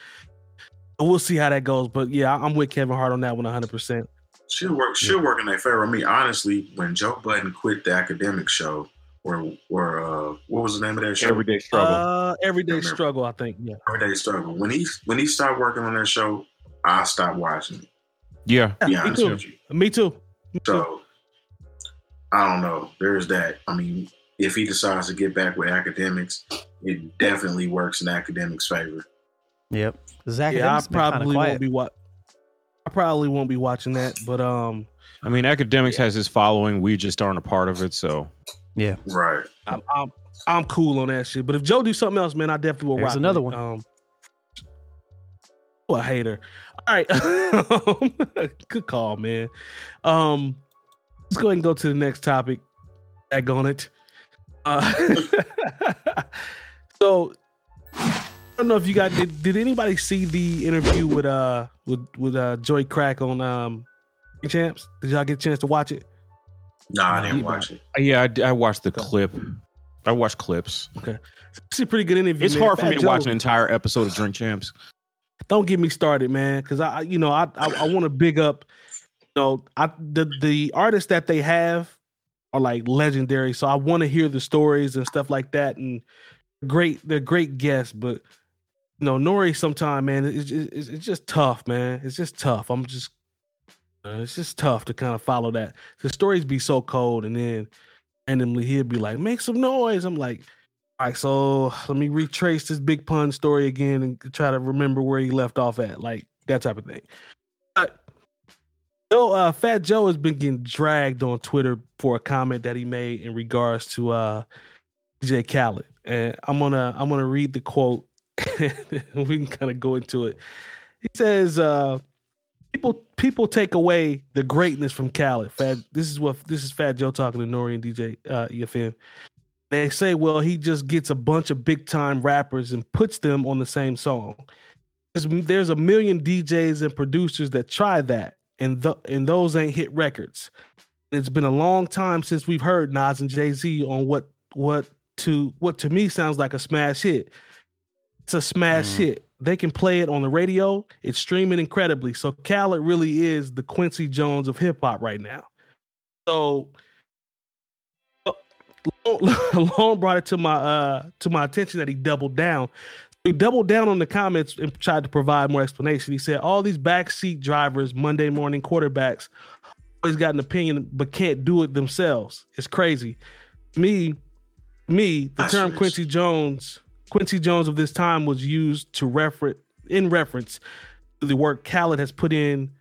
We'll see how that goes. But yeah, I'm with Kevin Hart on that one 100. percent She'll work. She'll work in their favor. I mean, honestly, when Joe Budden quit the academic show, or or uh, what was the name of that show? Everyday struggle. Uh, everyday Remember. struggle. I think. Yeah. Everyday Struggle. When he when he stopped working on that show, I stopped watching. it, yeah, To be me too. with you. Me too. Me too. So I don't know. There's that. I mean, if he decides to get back with Akademiks, it definitely works in Akademiks' favor. yep. Zach, yeah, I probably won't be what. I probably won't be watching that, but um, I mean, Akademiks has his following. We just aren't a part of it. So Yeah. Right. I'm, I'm I'm cool on that shit. But if Joe do something else, man, I definitely will Here's rock another with it. one. Um, oh, a hater. All right, good call, man. Um, let's go ahead and go to the next topic. Back on it. Uh, so I don't know if you guys did. Did anybody see the interview with uh with with uh Joey Crack on um champs? Did y'all get a chance to watch it? Nah, I didn't watch it. Yeah, I, I watched the clip. I watched clips. Okay, it's a pretty good interview. It's man. hard for Fat me to Joe- watch an entire episode of Drink Champs. don't get me started, man, because I, you know, I, I, I want to big up, you know, I the the artists that they have are like legendary, so I want to hear the stories and stuff like that, and great, they're great guests, but you know, N.O.R.E., sometime, man, it's, it's it's just tough, man. It's just tough. I'm just, uh, it's just tough to kind of follow that. The stories be so cold, and then randomly he'll be like, "Make some noise." I'm like. All right, so let me retrace this big pun story again and try to remember where he left off at, like that type of thing. But uh, Fat Joe has been getting dragged on Twitter for a comment that he made in regards to uh, DJ Khaled, and I'm gonna I'm gonna read the quote. we can kind of go into it. He says, uh, "People people take away the greatness from Khaled. This is what this is Fat Joe talking to N.O.R.E. and DJ uh, EFN." they say, well, he just gets a bunch of big time rappers and puts them on the same song. There's, there's a million DJs and producers that try that, and th- and those ain't hit records. It's been a long time since we've heard Nas and Jay Z on what what to what to me sounds like a smash hit. It's a smash Mm. hit. They can play it on the radio. It's streaming incredibly. So Khaled really is the Quincy Jones of hip hop right now. So Lone brought it to my uh to my attention that he doubled down. He doubled down on the comments and tried to provide more explanation. He said all these backseat drivers, Monday morning quarterbacks, always got an opinion but can't do it themselves. It's crazy. Me, me, the term. Quincy Jones, Quincy Jones of this time was used to refer in reference to the work Khaled has put in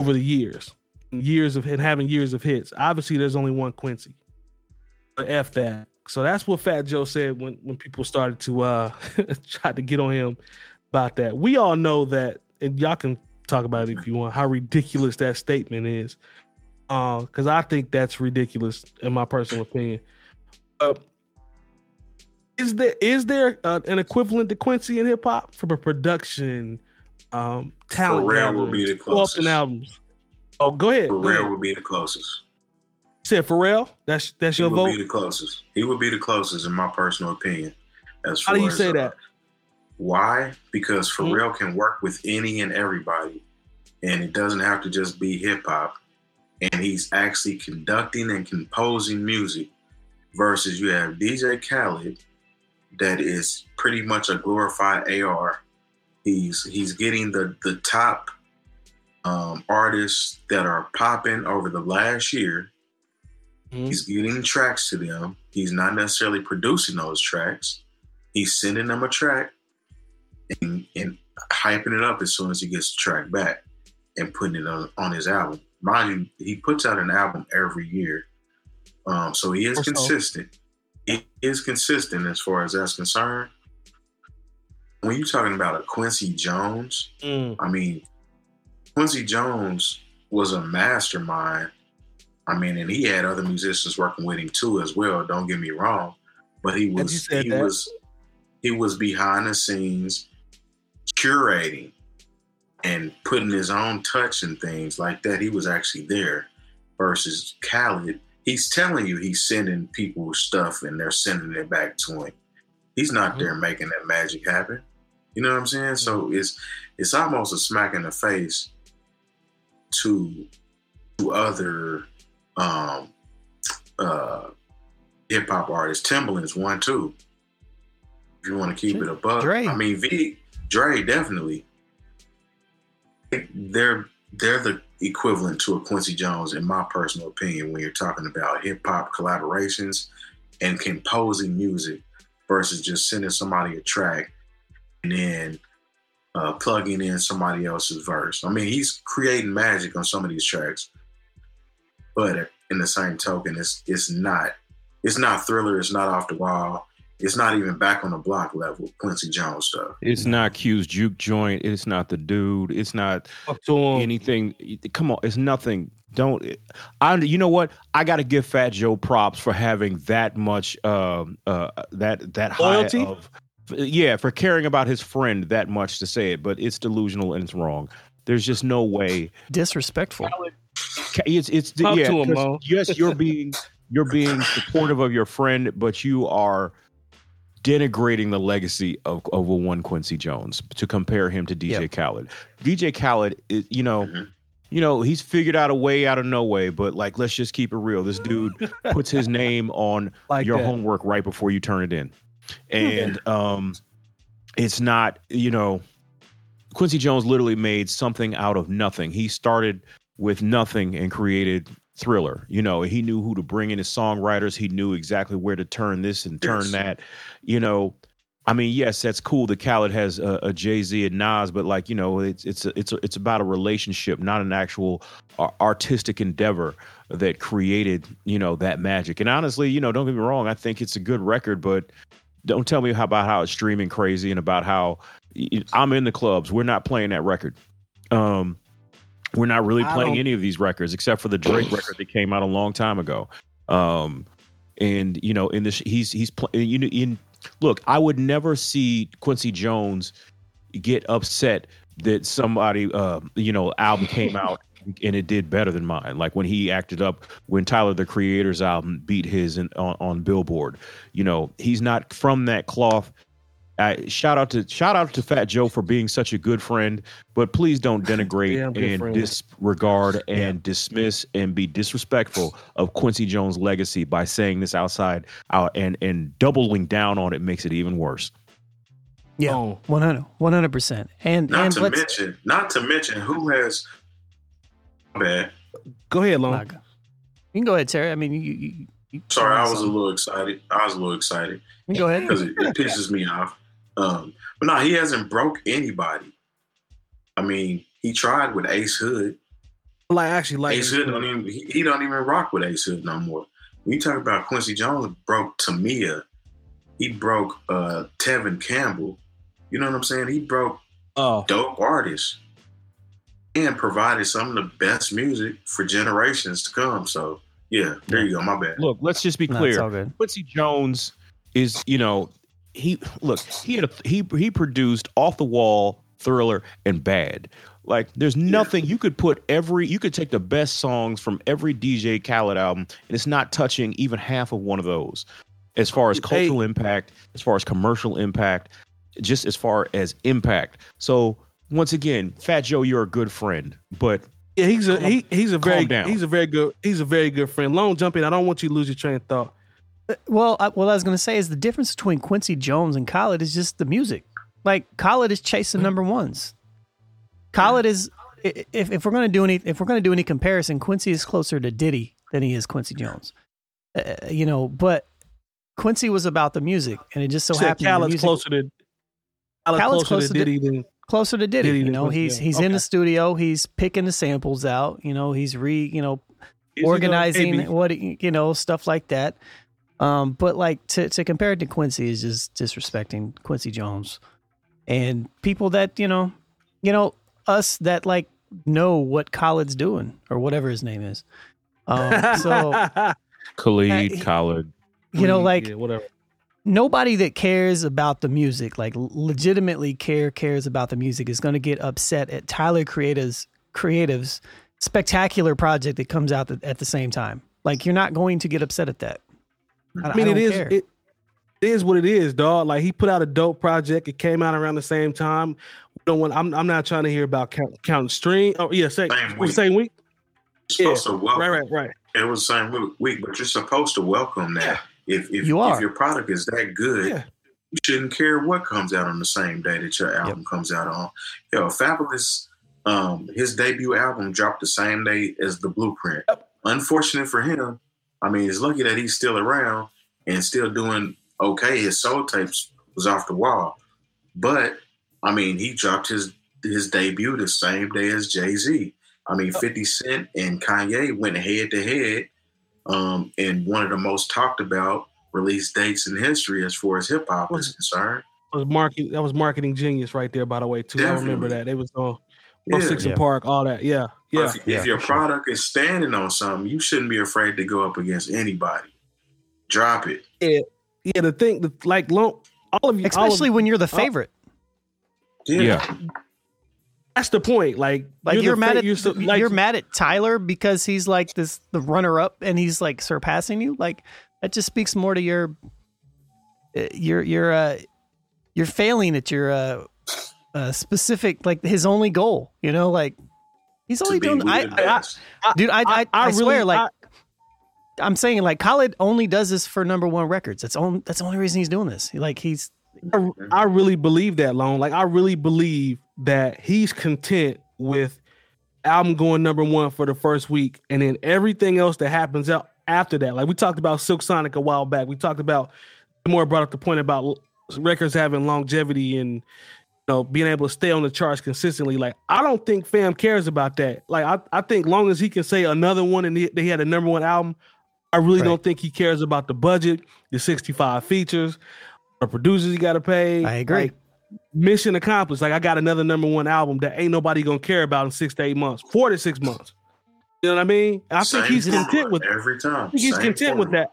over the years, years of and having years of hits. Obviously, there's only one Quincy. But F that. So that's what Fat Joe said when when people started to uh try to get on him about that. We all know that, and y'all can talk about it if you want, how ridiculous that statement is. Uh, because I think that's ridiculous in my personal opinion. Uh, is there is there uh, an equivalent to Quincy in hip hop from a production, um, talent? Pharrell will be the gathering, co-ops and closest. albums. Oh, go ahead. go ahead. Pharrell would be the closest. Said Pharrell. That's that's He your would vote. be the closest. He would be the closest, in my personal opinion. As How do you as, say uh, that? Why? Because Mhm. Can work with any and everybody, and it doesn't have to just be hip hop. And he's actually conducting and composing music, versus you have DJ Khaled, that is pretty much a glorified AR. He's he's getting the the top um, artists that are popping over the last year. Mhm. He's getting tracks to them. He's not necessarily producing those tracks. He's sending them a track and, and hyping it up as soon as he gets the track back and putting it on, on his album. Mind you, he puts out an album every year. Um, so he is Or so. He is consistent as far as that's concerned. When you're talking about a Quincy Jones, Mm. I mean, Quincy Jones was a mastermind. I mean, and he had other musicians working with him too as well. Don't get me wrong, but he was he that. was he was behind the scenes curating and putting his own touch and things like that. He was actually there. Versus Khaled, he's telling you he's sending people stuff and they're sending it back to him. He's not Mhm. there making that magic happen. You know what I'm saying? So it's it's almost a smack in the face to to other um uh hip hop artists. Timbaland's one too. If you want to keep it above. Dre. I mean V Dre definitely. They're they're the equivalent to a Quincy Jones in my personal opinion when you're talking about hip hop collaborations and composing music versus just sending somebody a track and then uh, plugging in somebody else's verse. I mean, he's creating magic on some of these tracks, but in the same token, it's it's not it's not thriller. It's not off the wall. It's not even back on the block level. Quincy Jones stuff. It's not Q's Jook Joint. It's not the dude. It's not Fuck to anything. Come on, it's nothing. Don't. I. You know what? I got to give Fat Joe props for having that much. Um. Uh. That that high Loyalty? of. Yeah, for caring about his friend that much to say it, but it's delusional and it's wrong. There's just no way. Disrespectful. it's it's the, Talk yeah. to him, 'cause Mo. yes, you're being you're being supportive of your friend, but you are denigrating the legacy of of a one Quincy Jones to compare him to DJ Yep. Khaled. DJ Khaled, is, you know, Mhm. you know, he's figured out a way out of no way. But like, let's just keep it real. This dude puts his name on Like your that. homework right before you turn it in, and um, it's not you know. Quincy Jones literally made something out of nothing. He started with nothing and created Thriller. You know, he knew who to bring in his songwriters. He knew exactly where to turn this and turn Yes. that. You know, I mean, yes, that's cool that Khaled has a, a Jay Z and Nas, but like you know, it's it's a, it's a, it's about a relationship, not an actual uh, artistic endeavor that created you know that magic. And honestly, you know, don't get me wrong, I think it's a good record, but don't tell me how, about how it's streaming crazy and about how I'm in the clubs. We're not playing that record. Um, we're not really playing any of these records except for the Drake record that came out a long time ago. Um, and you know, in this, he's he's pl- you know, in look, I would never see Quincy Jones get upset that somebody, uh, you know, album came out and it did better than mine. Like when he acted up when Tyler the Creator's album beat his in, on, on Billboard. You know, he's not from that cloth. I, shout out to shout out to Fat Joe for being such a good friend, but please don't denigrate Damn good and friend. disregard and dismiss and be disrespectful of Quincy Jones' legacy by saying this outside out and and doubling down on it makes it even worse. Yeah. Oh, 100 percent. And Not and to let's mention, not to mention who has. My bad. go ahead, Lone. Go- you can go ahead, Terry. I mean, you. you, you Sorry, I was a little excited. I was a little excited go ahead. because it, it pisses me off. Um, but no, he hasn't broke anybody. I mean, he tried with Ace Hood. Like actually, like Ace Hood don't even he, he don't even rock with Ace Hood no more. When you talk about Quincy Jones broke Tamia, he broke uh Tevin Campbell. You know what I'm saying? He broke Oh, dope artists and provided some of the best music for generations to come. So yeah, there you go. My bad. Look, let's just be clear. it's all good. Quincy Jones is, you know, he look, he had a, he he produced off the wall, thriller, and bad. Like, there's nothing you could put every you could take the best songs from every DJ Khaled album, and it's not touching even half of one of those. As far as cultural impact, as far as commercial impact, just as far as impact. So once again, Fat Joe, you're a good friend, but yeah, he's a he, he's a very down. he's a very good he's a very good friend. Lone jump in. I don't want you to lose your train of thought. Well, I, what I was going to say is the difference between Quincy Jones and Khaled is just the music. Like Khaled is chasing number ones. Khaled is if, if we're going to do any if we're going to do any comparison, Quincy is closer to Diddy than he is Quincy Jones. Uh, you know, but Quincy was about the music, and it just so happened Khaled's music- closer to Khaled's Khaled's closer to Diddy than closer to Diddy. Diddy you know, he's he's in the studio, he's picking the samples out. You know, he's re you know organizing what he- you know stuff like that. Um, but like to to compare it to Quincy is just disrespecting Quincy Jones and people that you know, you know us that like know what Khaled's doing or whatever his name is. Um, so Khalid, Uh, Khaled, you know, like yeah, whatever. nobody that cares about the music, like legitimately care cares about the music, is going to get upset at Tyler Creator's Creator's spectacular project that comes out at the same time. Like you're not going to get upset at that. I, I mean, I it don't is care. it, it is what it is, dog. Like he put out a dope project. It came out around the same time. We don't want. I'm I'm not trying to hear about count, counting stream. Oh yeah, same, Same week. week. same week. You're supposed to welcome. Right, right, right. It was the same week- week, but you're supposed to welcome that. If if, You are. if your product is that good, Yeah. you shouldn't care what comes out on the same day that your album comes out on. Yo, Fabolous, um, his debut album dropped the same day as the Blueprint. Unfortunate for him. I mean, it's lucky that he's still around and still doing okay. His soul tapes was off the wall, but I mean, he dropped his his debut the same day as Jay Z. I mean, 50 Cent and Kanye went head to head um, in one of the most talked about release dates in history as far as hip hop is concerned. That was marketing. That was marketing genius right there. By the way, too. I remember that. It was on, on Yeah. Six Yeah. and Park. All that. Yeah, But yeah. If, if your for sure. product is standing on something, you shouldn't be afraid to go up against anybody. Drop it. Yeah, the thing, the, like, long, all of you, all of- Especially when you're the favorite. Yeah. Yeah. That's the point. Like, Like you're, you're, mad fa- at you're, so, you're, mad at Tyler because he's like this the runner up and he's like surpassing you. Like that just speaks more to your uh, your your uh you're failing at your uh, uh specific like his only goal. You know, like he's only doing. with I, I, dude, I I, I, really- swear, like I- I'm saying, like Khaled only does this for number one records. That's only that's the only reason he's doing this. Like he's I, I really believe that, Lone. Like, I really believe that he's content with album going number one for the first week, and then everything else that happens out after that. Like we talked about Silk Sonic a while back. We talked about more brought up the point about records having longevity and you know being able to stay on the charts consistently. Like I don't think Fam cares about that. Like I, I think long as he can say another one and he, he had a number one album, I really Right. don't think he cares about the budget, the 65 features, the producers he got to pay. I agree. Like, mission accomplished. Like I got another number one album that ain't nobody gonna care about in six to eight months, four to six months. You know what I mean? I think he's content with. every time. I think he's Same content with that.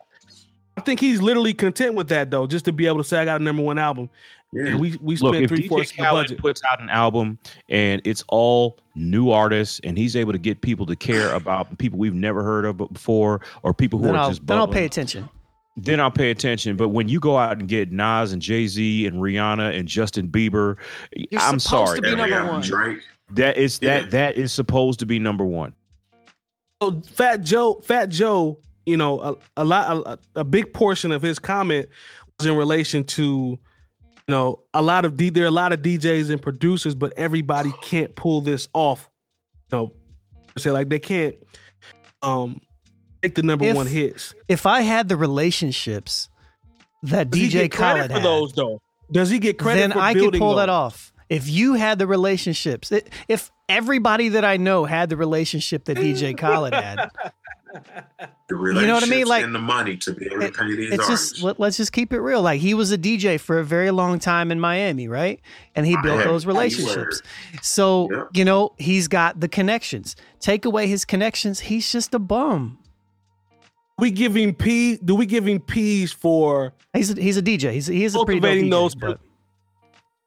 I think he's literally content with that though, just to be able to say I got a number one album. Yeah. And we we Look, spent if three DJ fourths of the Khaled budget. puts out an album and it's all new artists, and he's able to get people to care about people we've never heard of before, or people who then are I'll just then I'll pay attention. then I'll pay attention. But when you go out and get Nas and Jay Z and Rihanna and Justin Bieber, You're I'm supposed sorry, to be Every number one. Drake. that is that Yeah. that is supposed to be number one. So Fat Joe, Fat Joe, you know, a, a lot, a, a big portion of his comment was in relation to, you know, a lot of D, there are a lot of DJs and producers, but everybody can't pull this off. You know, say like they can't, um, take the number If- one hits. If I had the relationships that Does he DJ Khaled for had, those though? Does he get credit? then I could pull that off. If you had the relationships, if everybody that I know had the relationship that DJ Khaled had, The You know what I mean? Like, and the money to be able to pay these it's artists. just let, let's just keep it real. Like he was a DJ for a very long time in Miami, right? And he built those relationships. So Yep. you know he's got the connections. Take away his connections, he's just a bum. We give him P. Do we give him P's for He's a, he's a DJ. He's he is a pretty dope cultivating DJ, those? but-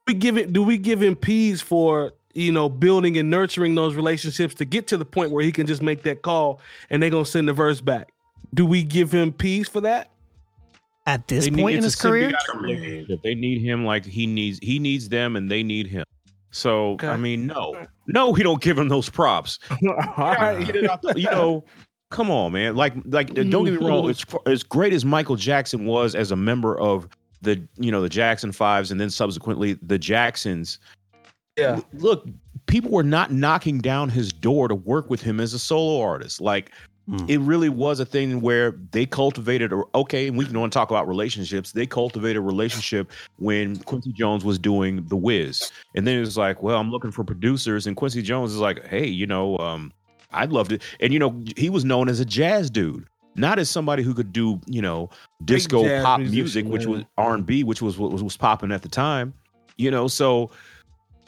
we give it. Do we give him P's for you know building and nurturing those relationships to get to the point where he can just make that call and they're gonna send the verse back? Do we give him peace for that? at this They need- point in his career, symbiotic I mean- relationship. They need him like he needs he needs them and they need him. So Okay. I mean, no, no, we don't give him those props. All right. Get it out the- you know, come on, man. Like, like, don't get me wrong. Mm-hmm. It's as great as Michael Jackson was as a member of the, you know, the Jackson Fives, and then subsequently the Jacksons. Yeah. Look, people were not knocking down his door to work with him as a solo artist. Like, Hmm. it really was a thing where they cultivated. a- Okay, and we can want to talk about relationships. They cultivated a relationship when Quincy Jones was doing The Wiz, and then it was like, well, I'm looking for producers, and Quincy Jones is like, hey, you know, um, I'd love to. And you know, he was known as a jazz dude, not as somebody who could do, you know, disco pop music, which was R and B, which was what was, was popping at the time. You know, so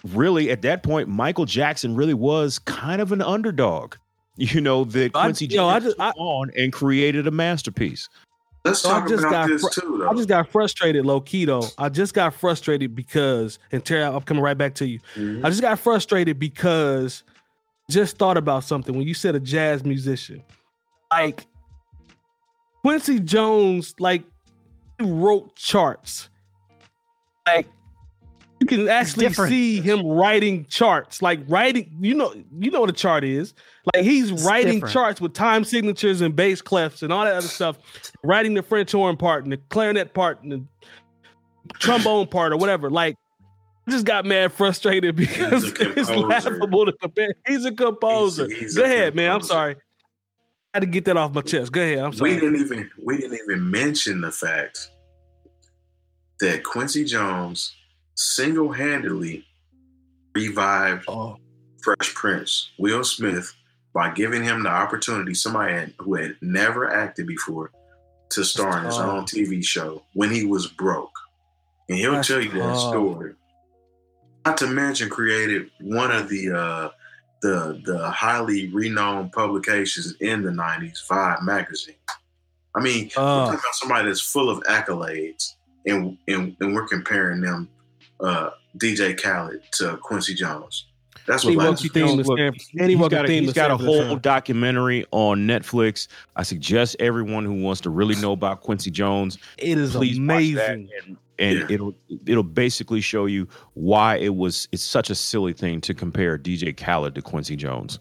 really at that point, Michael Jackson really was kind of an underdog. You know, that Quincy yo, I Jones just- took I- on and created a masterpiece. Let's So I talk just about got this fr- too, though. I just got frustrated, low key though. I just got frustrated because, and Terry, I'm coming right back to you. Mhm. I just got frustrated because just thought about something when you said a jazz musician. Like Quincy Jones, like wrote charts. Like you can actually different. see him writing charts. Like writing, you know, you know what a chart is. Like he's It's writing different. charts with time signatures and bass clefs and all that other stuff. Writing the French horn part and the clarinet part and the trombone part or whatever. Like I just got mad frustrated because it's laughable to compare. He's a composer. He's- he's Go a ahead, man. I'm sorry. I had to get that off my chest. Go ahead. I'm sorry. we sorry. didn't even we didn't even mention the fact that Quincy Jones single-handedly revived Oh, Fresh Prince, Will Smith, by giving him the opportunity, somebody had, who had never acted before, to star in his own TV show when he was broke. And he'll That's tell you that story. Not to mention created one of the uh, the the highly renowned publications in the 90s, Vibe magazine. I mean, we're Uh. talking about somebody that's full of accolades, and and, and we're comparing them, uh, DJ Khaled to Quincy Jones. That's what wants like, you theme to Look, San- he's any got a, theme he's to got a whole documentary on Netflix. I suggest everyone who wants to really know about Quincy Jones, It is amazing. watch that, and, and Yeah. it'll it'll basically show you why it was it's such a silly thing to compare DJ Khaled to Quincy Jones.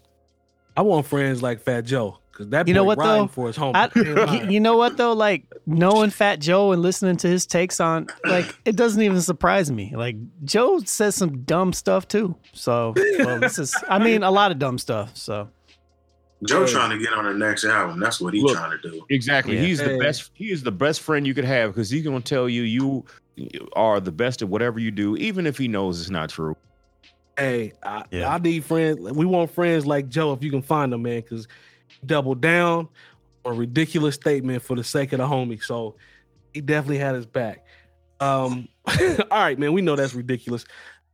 I want friends like Fat Joe because that You know what, though? for his home. I, y- you know what though? Like knowing Fat Joe and listening to his takes on, like it doesn't even surprise me. Like Joe says some dumb stuff too. So well, this is, I mean, a lot of dumb stuff. So Joe trying to get on the next album. That's what he's Look, trying to do. Exactly. Yeah. He's the best. He is the best friend you could have because he's gonna tell you you are the best at whatever you do, even if he knows it's not true. Hey, I, Yeah. I need friends. We want friends like Joe if you can find them, man. Because double down on a ridiculous statement for the sake of the homie. So he definitely had his back. Um, all right, man. We know that's ridiculous.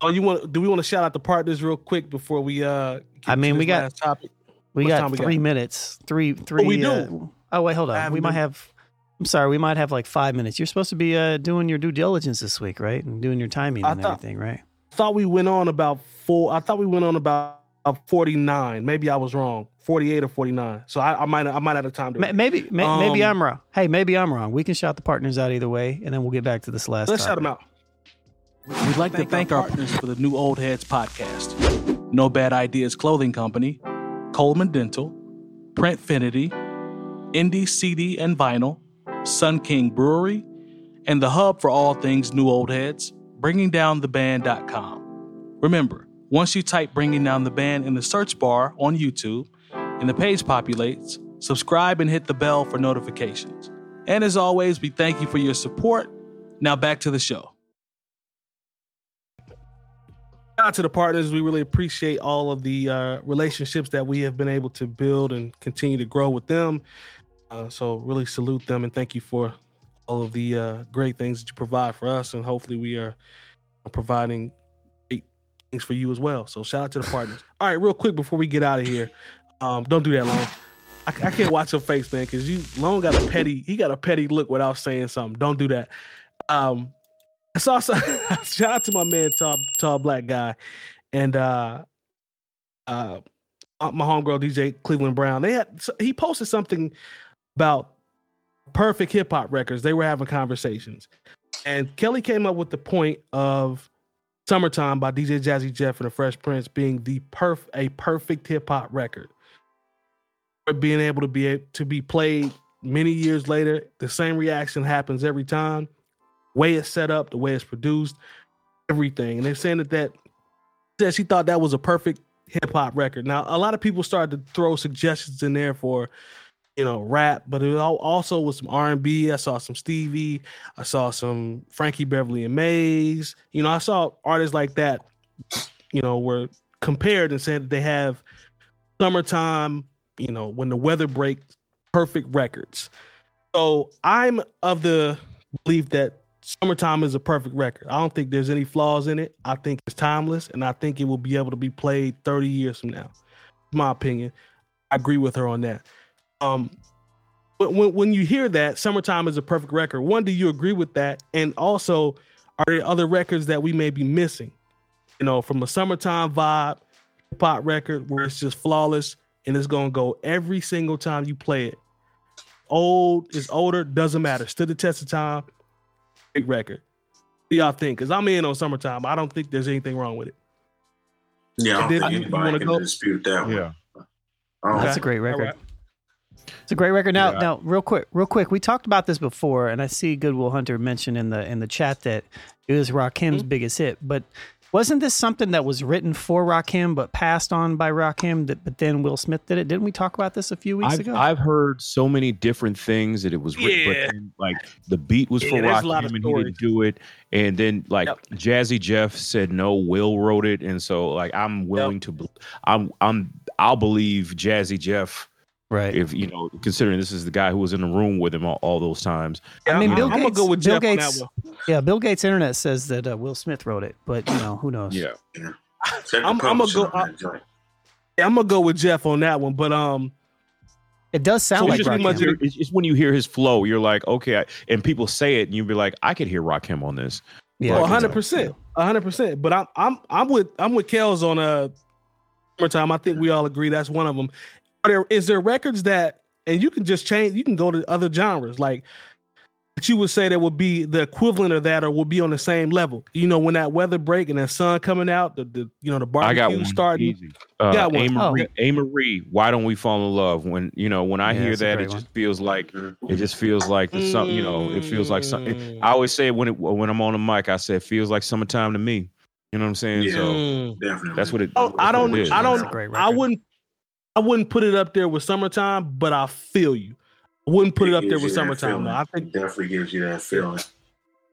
Oh, you want? Do we want to shout out the partners real quick before we? uh get I mean, we got- topic. we got time we three got? minutes. Three, three. we do? uh, oh wait, hold on. We might been- have. I'm sorry. We might have like five minutes. You're supposed to be uh, doing your due diligence this week, right? And doing your timing I and thought- everything, right? I thought we went on about four. I thought we went on about forty nine. Maybe I was wrong. Forty eight or forty nine. So I, I might I might have the time to. Ma- Maybe, may, maybe Um, I'm wrong. Hey, maybe I'm wrong. We can shout the partners out either way, and then we'll get back to this last. Let's shout them out. We'd like to thank our partners for the new Old Heads podcast No Bad Ideas Clothing Company, Coleman Dental, Printfinity, Indie CD and Vinyl, Sun King Brewery, and the hub for all things New Old Heads, bringingdowntheband.com. Remember, once you type Bringing Down the Band in the search bar on YouTube and the page populates, subscribe and hit the bell for notifications. And as always, we thank you for your support. Now back to the show. Out to the partners. We really appreciate all of the uh, relationships that we have been able to build and continue to grow with them. Uh, so really salute them and thank you for all of the uh, great things that you provide for us. And hopefully we are providing things for you as well. So shout out to the partners. all right, real quick before we get out of here, um, don't do that long. I, I can't watch your face, man, because you long got a petty. He got a petty look without saying something. Don't do that. Um, I saw some. shout out to my man, tall, tall black guy, and uh, uh, uh, my homegirl DJ Cleveland Brown. They had he posted something about perfect hip hop records. They were having conversations, and Kelly came up with the point of "Summertime" by DJ Jazzy Jeff and the Fresh Prince being the perf a perfect hip hop record. Being able to be to be played many years later, the same reaction happens every time way it's set up, the way it's produced, everything. And they're saying that that said she thought that was a perfect hip hop record. Now, a lot of people started to throw suggestions in there for, you know, rap, but it also was some R and B. I saw some Stevie, I saw some Frankie Beverly and Maze. You know, I saw artists like that. You know, were compared and said they have summertime. You know, when the weather breaks, perfect records. So I'm of the belief that Summertime is a perfect record. I don't think there's any flaws in it. I think it's timeless, and I think it will be able to be played 30 years from now. My opinion. I agree with her on that. Um, but when when you hear that Summertime is a perfect record, one, do you agree with that? And also, are there other records that we may be missing? You know, from a summertime vibe, hip hop record where it's just flawless and it's gonna go every single time you play it. Old is older, doesn't matter. Stood the test of time big record. What do y'all think? Because I'm in on summertime. I don't think there's anything wrong with it. Yeah, I don't think you- you anybody can go? dispute that one. Yeah. I don't- That's a great record. right. It's a great record. Now, Yeah. now, real quick, real quick. We talked about this before, and I see Goodwill Hunter mentioned in the in the chat that it was Rakim's Mm-hmm. biggest hit. But wasn't this something that was written for Rakim but passed on by Rakim? That but then Will Smith did it. Didn't we talk about this a few weeks I've, ago? I've heard so many different things that it was written, Yeah. then, like the beat was for Yeah, there's a lot Rakim of and he didn't do it, and then like Yep. Jazzy Jeff said no, Will wrote it, and so like I'm willing to, I'm I'm I'll believe Jazzy Jeff right. if you know considering this is the guy who was in the room with him all, all those times. I mean, I'm, Bill I'm gonna Gates- go with Bill Jeff Gates- yeah, Bill Gates Internet says that uh, Will Smith wrote it, but you know who knows? Yeah, Check the I'm- I'm gonna go- on that. Yeah, I'm gonna go with Jeff on that one. But um, It does sound So like it's, just pretty when much you hear- it's just when you hear his flow, you're like, okay, I, and people say it, and you'll be like, I could hear Rakim on this. Yeah, well, 100 percent, 100 percent. But I'm I'm I'm with I'm with Kels on uh Summertime. I think we all agree that's one of them. Are there is there records that and you can just change you can go to other genres like that you would say that would be the equivalent of that or would be on the same level. You know, when that weather break and that sun coming out, the, the you know the I got barbecue one starting. easy. Uh, got one. Amerie, Oh. Amerie, why don't we fall in love? When you know, when I Yeah, hear that, great it just feels like it just feels like the some. You know, it feels like something. I always say when it when I'm on the mic, I say it feels like summertime to me. You know what I'm saying? Yeah. So Mm. Definitely. that's what it. Oh, I that's what don't. it is. I don't. a great I wouldn't. I wouldn't put it up there with summertime, but I feel you. I wouldn't put it up there with summertime. feeling. though. I It think definitely gives you that feeling.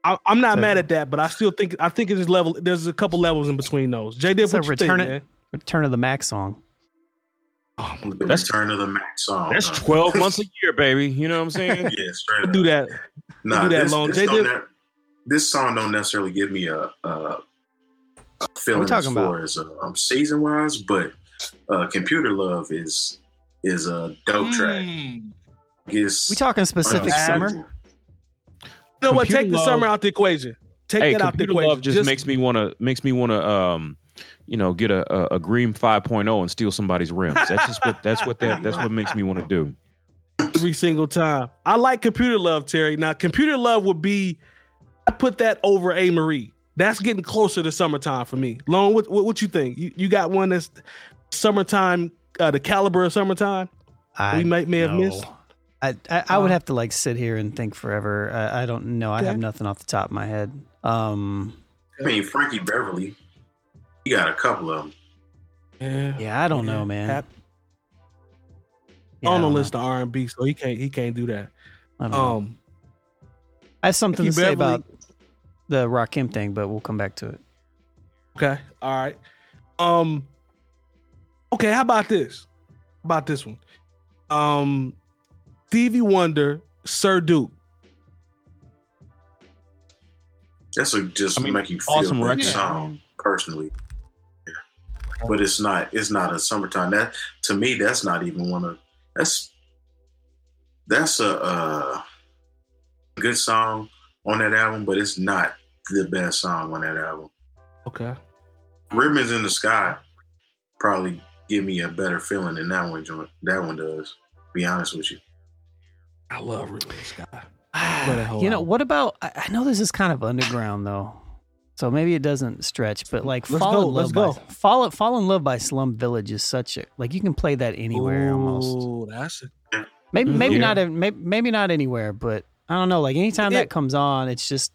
I, I'm not So- mad at that, but I still think I think it's level. There's a couple levels in between those. J. Dib, So what you return think, it- man? Return of the Mack song. The That's- return of the Max song. That's huh? 12 months a year, baby. You know what I'm saying? yeah, straight up. Do that. Nah, do that this, long. This, Jay don't did- ne- this song don't necessarily give me a, a, a feeling as talking far about? as uh, um, season wise, but uh, Computer Love is is a dope track. It's We talking specific unexpected. summer? You know what? Take the love- summer out the equation. Take hey, that out the equation. love just, makes me want to makes me want to um, you know, get a, a a Green 5.0 and steal somebody's rims. That's just what that's what that that's what makes me want to do. every single time. I like computer love, Terry. Now, computer love would be. I put that over Amerie. That's getting closer to summertime for me. Lone, what, what what you think? You you got one that's summertime, uh, the caliber of summertime. I we might may have missed. I, I, I would Uh, have to like sit here and think forever. I, I don't know. I Okay. have nothing off the top of my head. Um, I mean, Frankie Beverly, you got a couple of them. Yeah, yeah, I don't know, man. Hap- Yeah, on the don't know. list of R and B, so he can't he can't do that. I don't know. Um, I have something to say Beverly- about the Rakim thing, but we'll come back to it. okay, all right. Um, okay. How about this? How about this one? Um, Stevie Wonder, Sir Duke. That's a just I mean, make you feel awesome good record. song personally. Yeah. But it's not it's not a summertime. That to me, that's not even one of that's that's a uh, good song on that album, but it's not the best song on that album. Okay. Ribbons in the Sky probably give me a better feeling than that one joint. That one does. Be honest with you. I love Rhythm of the Sky. that Ah, whole you know what about? I, I know this is kind of underground though, so maybe it doesn't stretch. But like, Let's fall go, in let's love go. by fall fall in love by Slum Village is such a like you can play that anywhere almost. Ooh, that's a, Maybe Mhm. maybe Yeah. not in- maybe, maybe not anywhere, but I don't know. Like anytime It- that comes on, it's just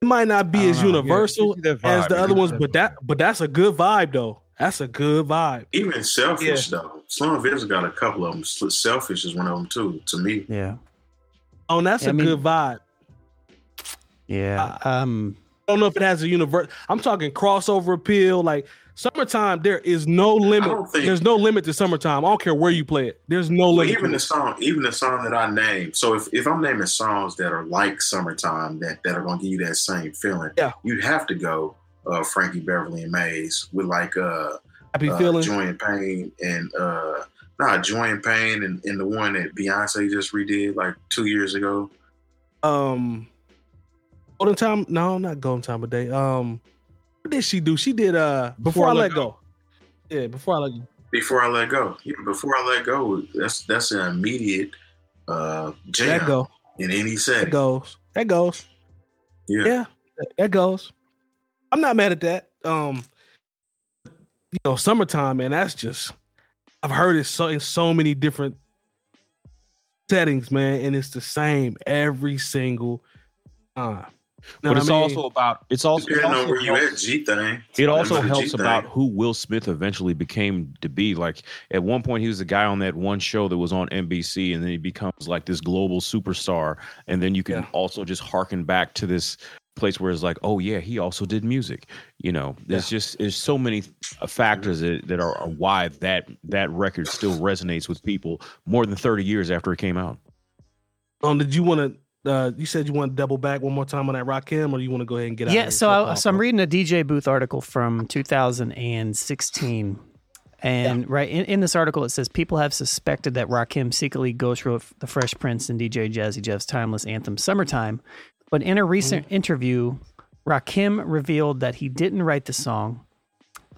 it might not be as know. universal Yeah, it gives you that as the other ones, but that but that's a good vibe though. That's a good vibe. Even Selfish though. Slum Village got a couple of them. Selfish is one of them too. To me, yeah Oh, and that's Yeah, a I mean- good vibe. yeah. Um, I don't know if it has a universe. I'm talking crossover appeal. Like summertime, there is no limit. think- There's no limit to summertime. I don't care where you play it. There's no Well, limit. even the song, even the song that I named. So if, if I'm naming songs that are like summertime, that that are gonna give you that same feeling, Yeah. you'd have to go uh, Frankie Beverly and Maze with like uh, Happy uh feeling. Joy and Pain and uh, not Joy and Pain and, and the one that Beyonce just redid like two years ago. Um, Golden Time. No, not Golden Time of Day. Um, what did she do? She did. Uh, before, I let go. Yeah, before I let go. Before I let go, yeah, before I let go, that's that's an immediate uh, jam That go. in any That goes. That goes. Yeah. Yeah, that goes. I'm not mad at that. Um, you know, summertime, man. That's just I've heard it so in so many different settings, man, and it's the same every single time. Know But it's I mean? also about it's also it Depending on also where you helps- at, G thing. It also helps about who Will Smith eventually became to be. Like at one point, he was the guy on that one show that was on NBC, and then he becomes like this global superstar. And then you can Yeah. also just harken back to this place where it's like, oh yeah, he also did music. You know, there's just there's so many uh, factors that, that are, are why that that record still resonates with people more than 30 years after it came out. Um, did you want to? Uh, you said you want to double back one more time on that Rakim, or do you want to go ahead and get out? yeah. of So here? I, so I'm reading a DJ Booth article from 2016. And right in, in this article, it says people have suspected that Rakim secretly ghost wrote the Fresh Prince and DJ Jazzy Jeff's timeless anthem "Summertime," but in a recent mm-hmm. interview, Rakim revealed that he didn't write the song,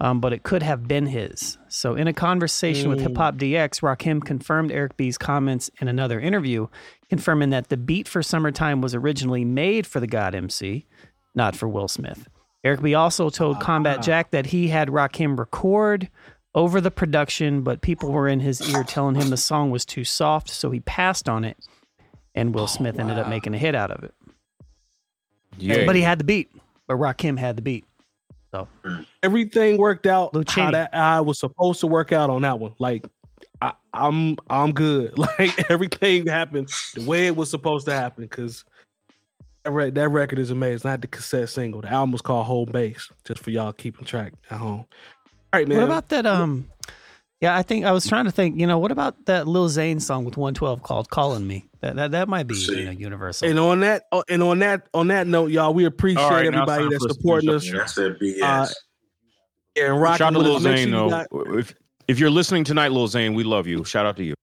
um, but it could have been his. So, in a conversation with mm. Hip Hop DX, Rakim confirmed Eric B's comments in another interview, confirming that the beat for Summertime was originally made for the God MC, not for Will Smith. Eric B also told Combat ah. Jack that he had Rakim record over the production, but people were in his ear telling him the song was too soft, so he passed on it, and Will oh, Smith ended up making a hit out of it. Yeah. But he had the beat, but Rakim had the beat. So everything worked out how that I was supposed to work out on that one. Like I, I'm I'm good. Like everything happened the way it was supposed to happen. Cause that, re- that record is amazing. Not the cassette single. The album was called Homebase, just for y'all keeping track at home. All right, man. What about that? Um, yeah, I think I was trying to think. You know, what about that Lil Zane song with 112 called "Calling Me"? That that, that might be See. you know, universal. and on that oh, and on that on that note, y'all, we appreciate All right, now it's everybody that's for us to supporting us. up That's that BS. Uh, and rocking Shout out to Lil Zane, sure though. got- If if you're listening tonight, Lil Zane, we love you. Shout out to you.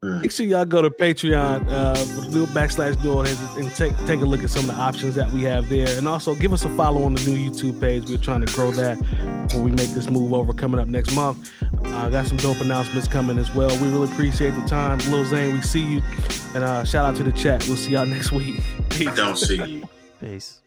Make sure y'all go to Patreon, uh, do backslash dual heads and take take a look at some of the options that we have there, and also give us a follow on the new YouTube page. We're trying to grow that when we make this move over coming up next month. Uh, got some dope announcements coming as well. We really appreciate the time, Lil Zane. We see you, and uh, shout out to the chat. We'll see y'all next week. Peace. Don't see you. Peace.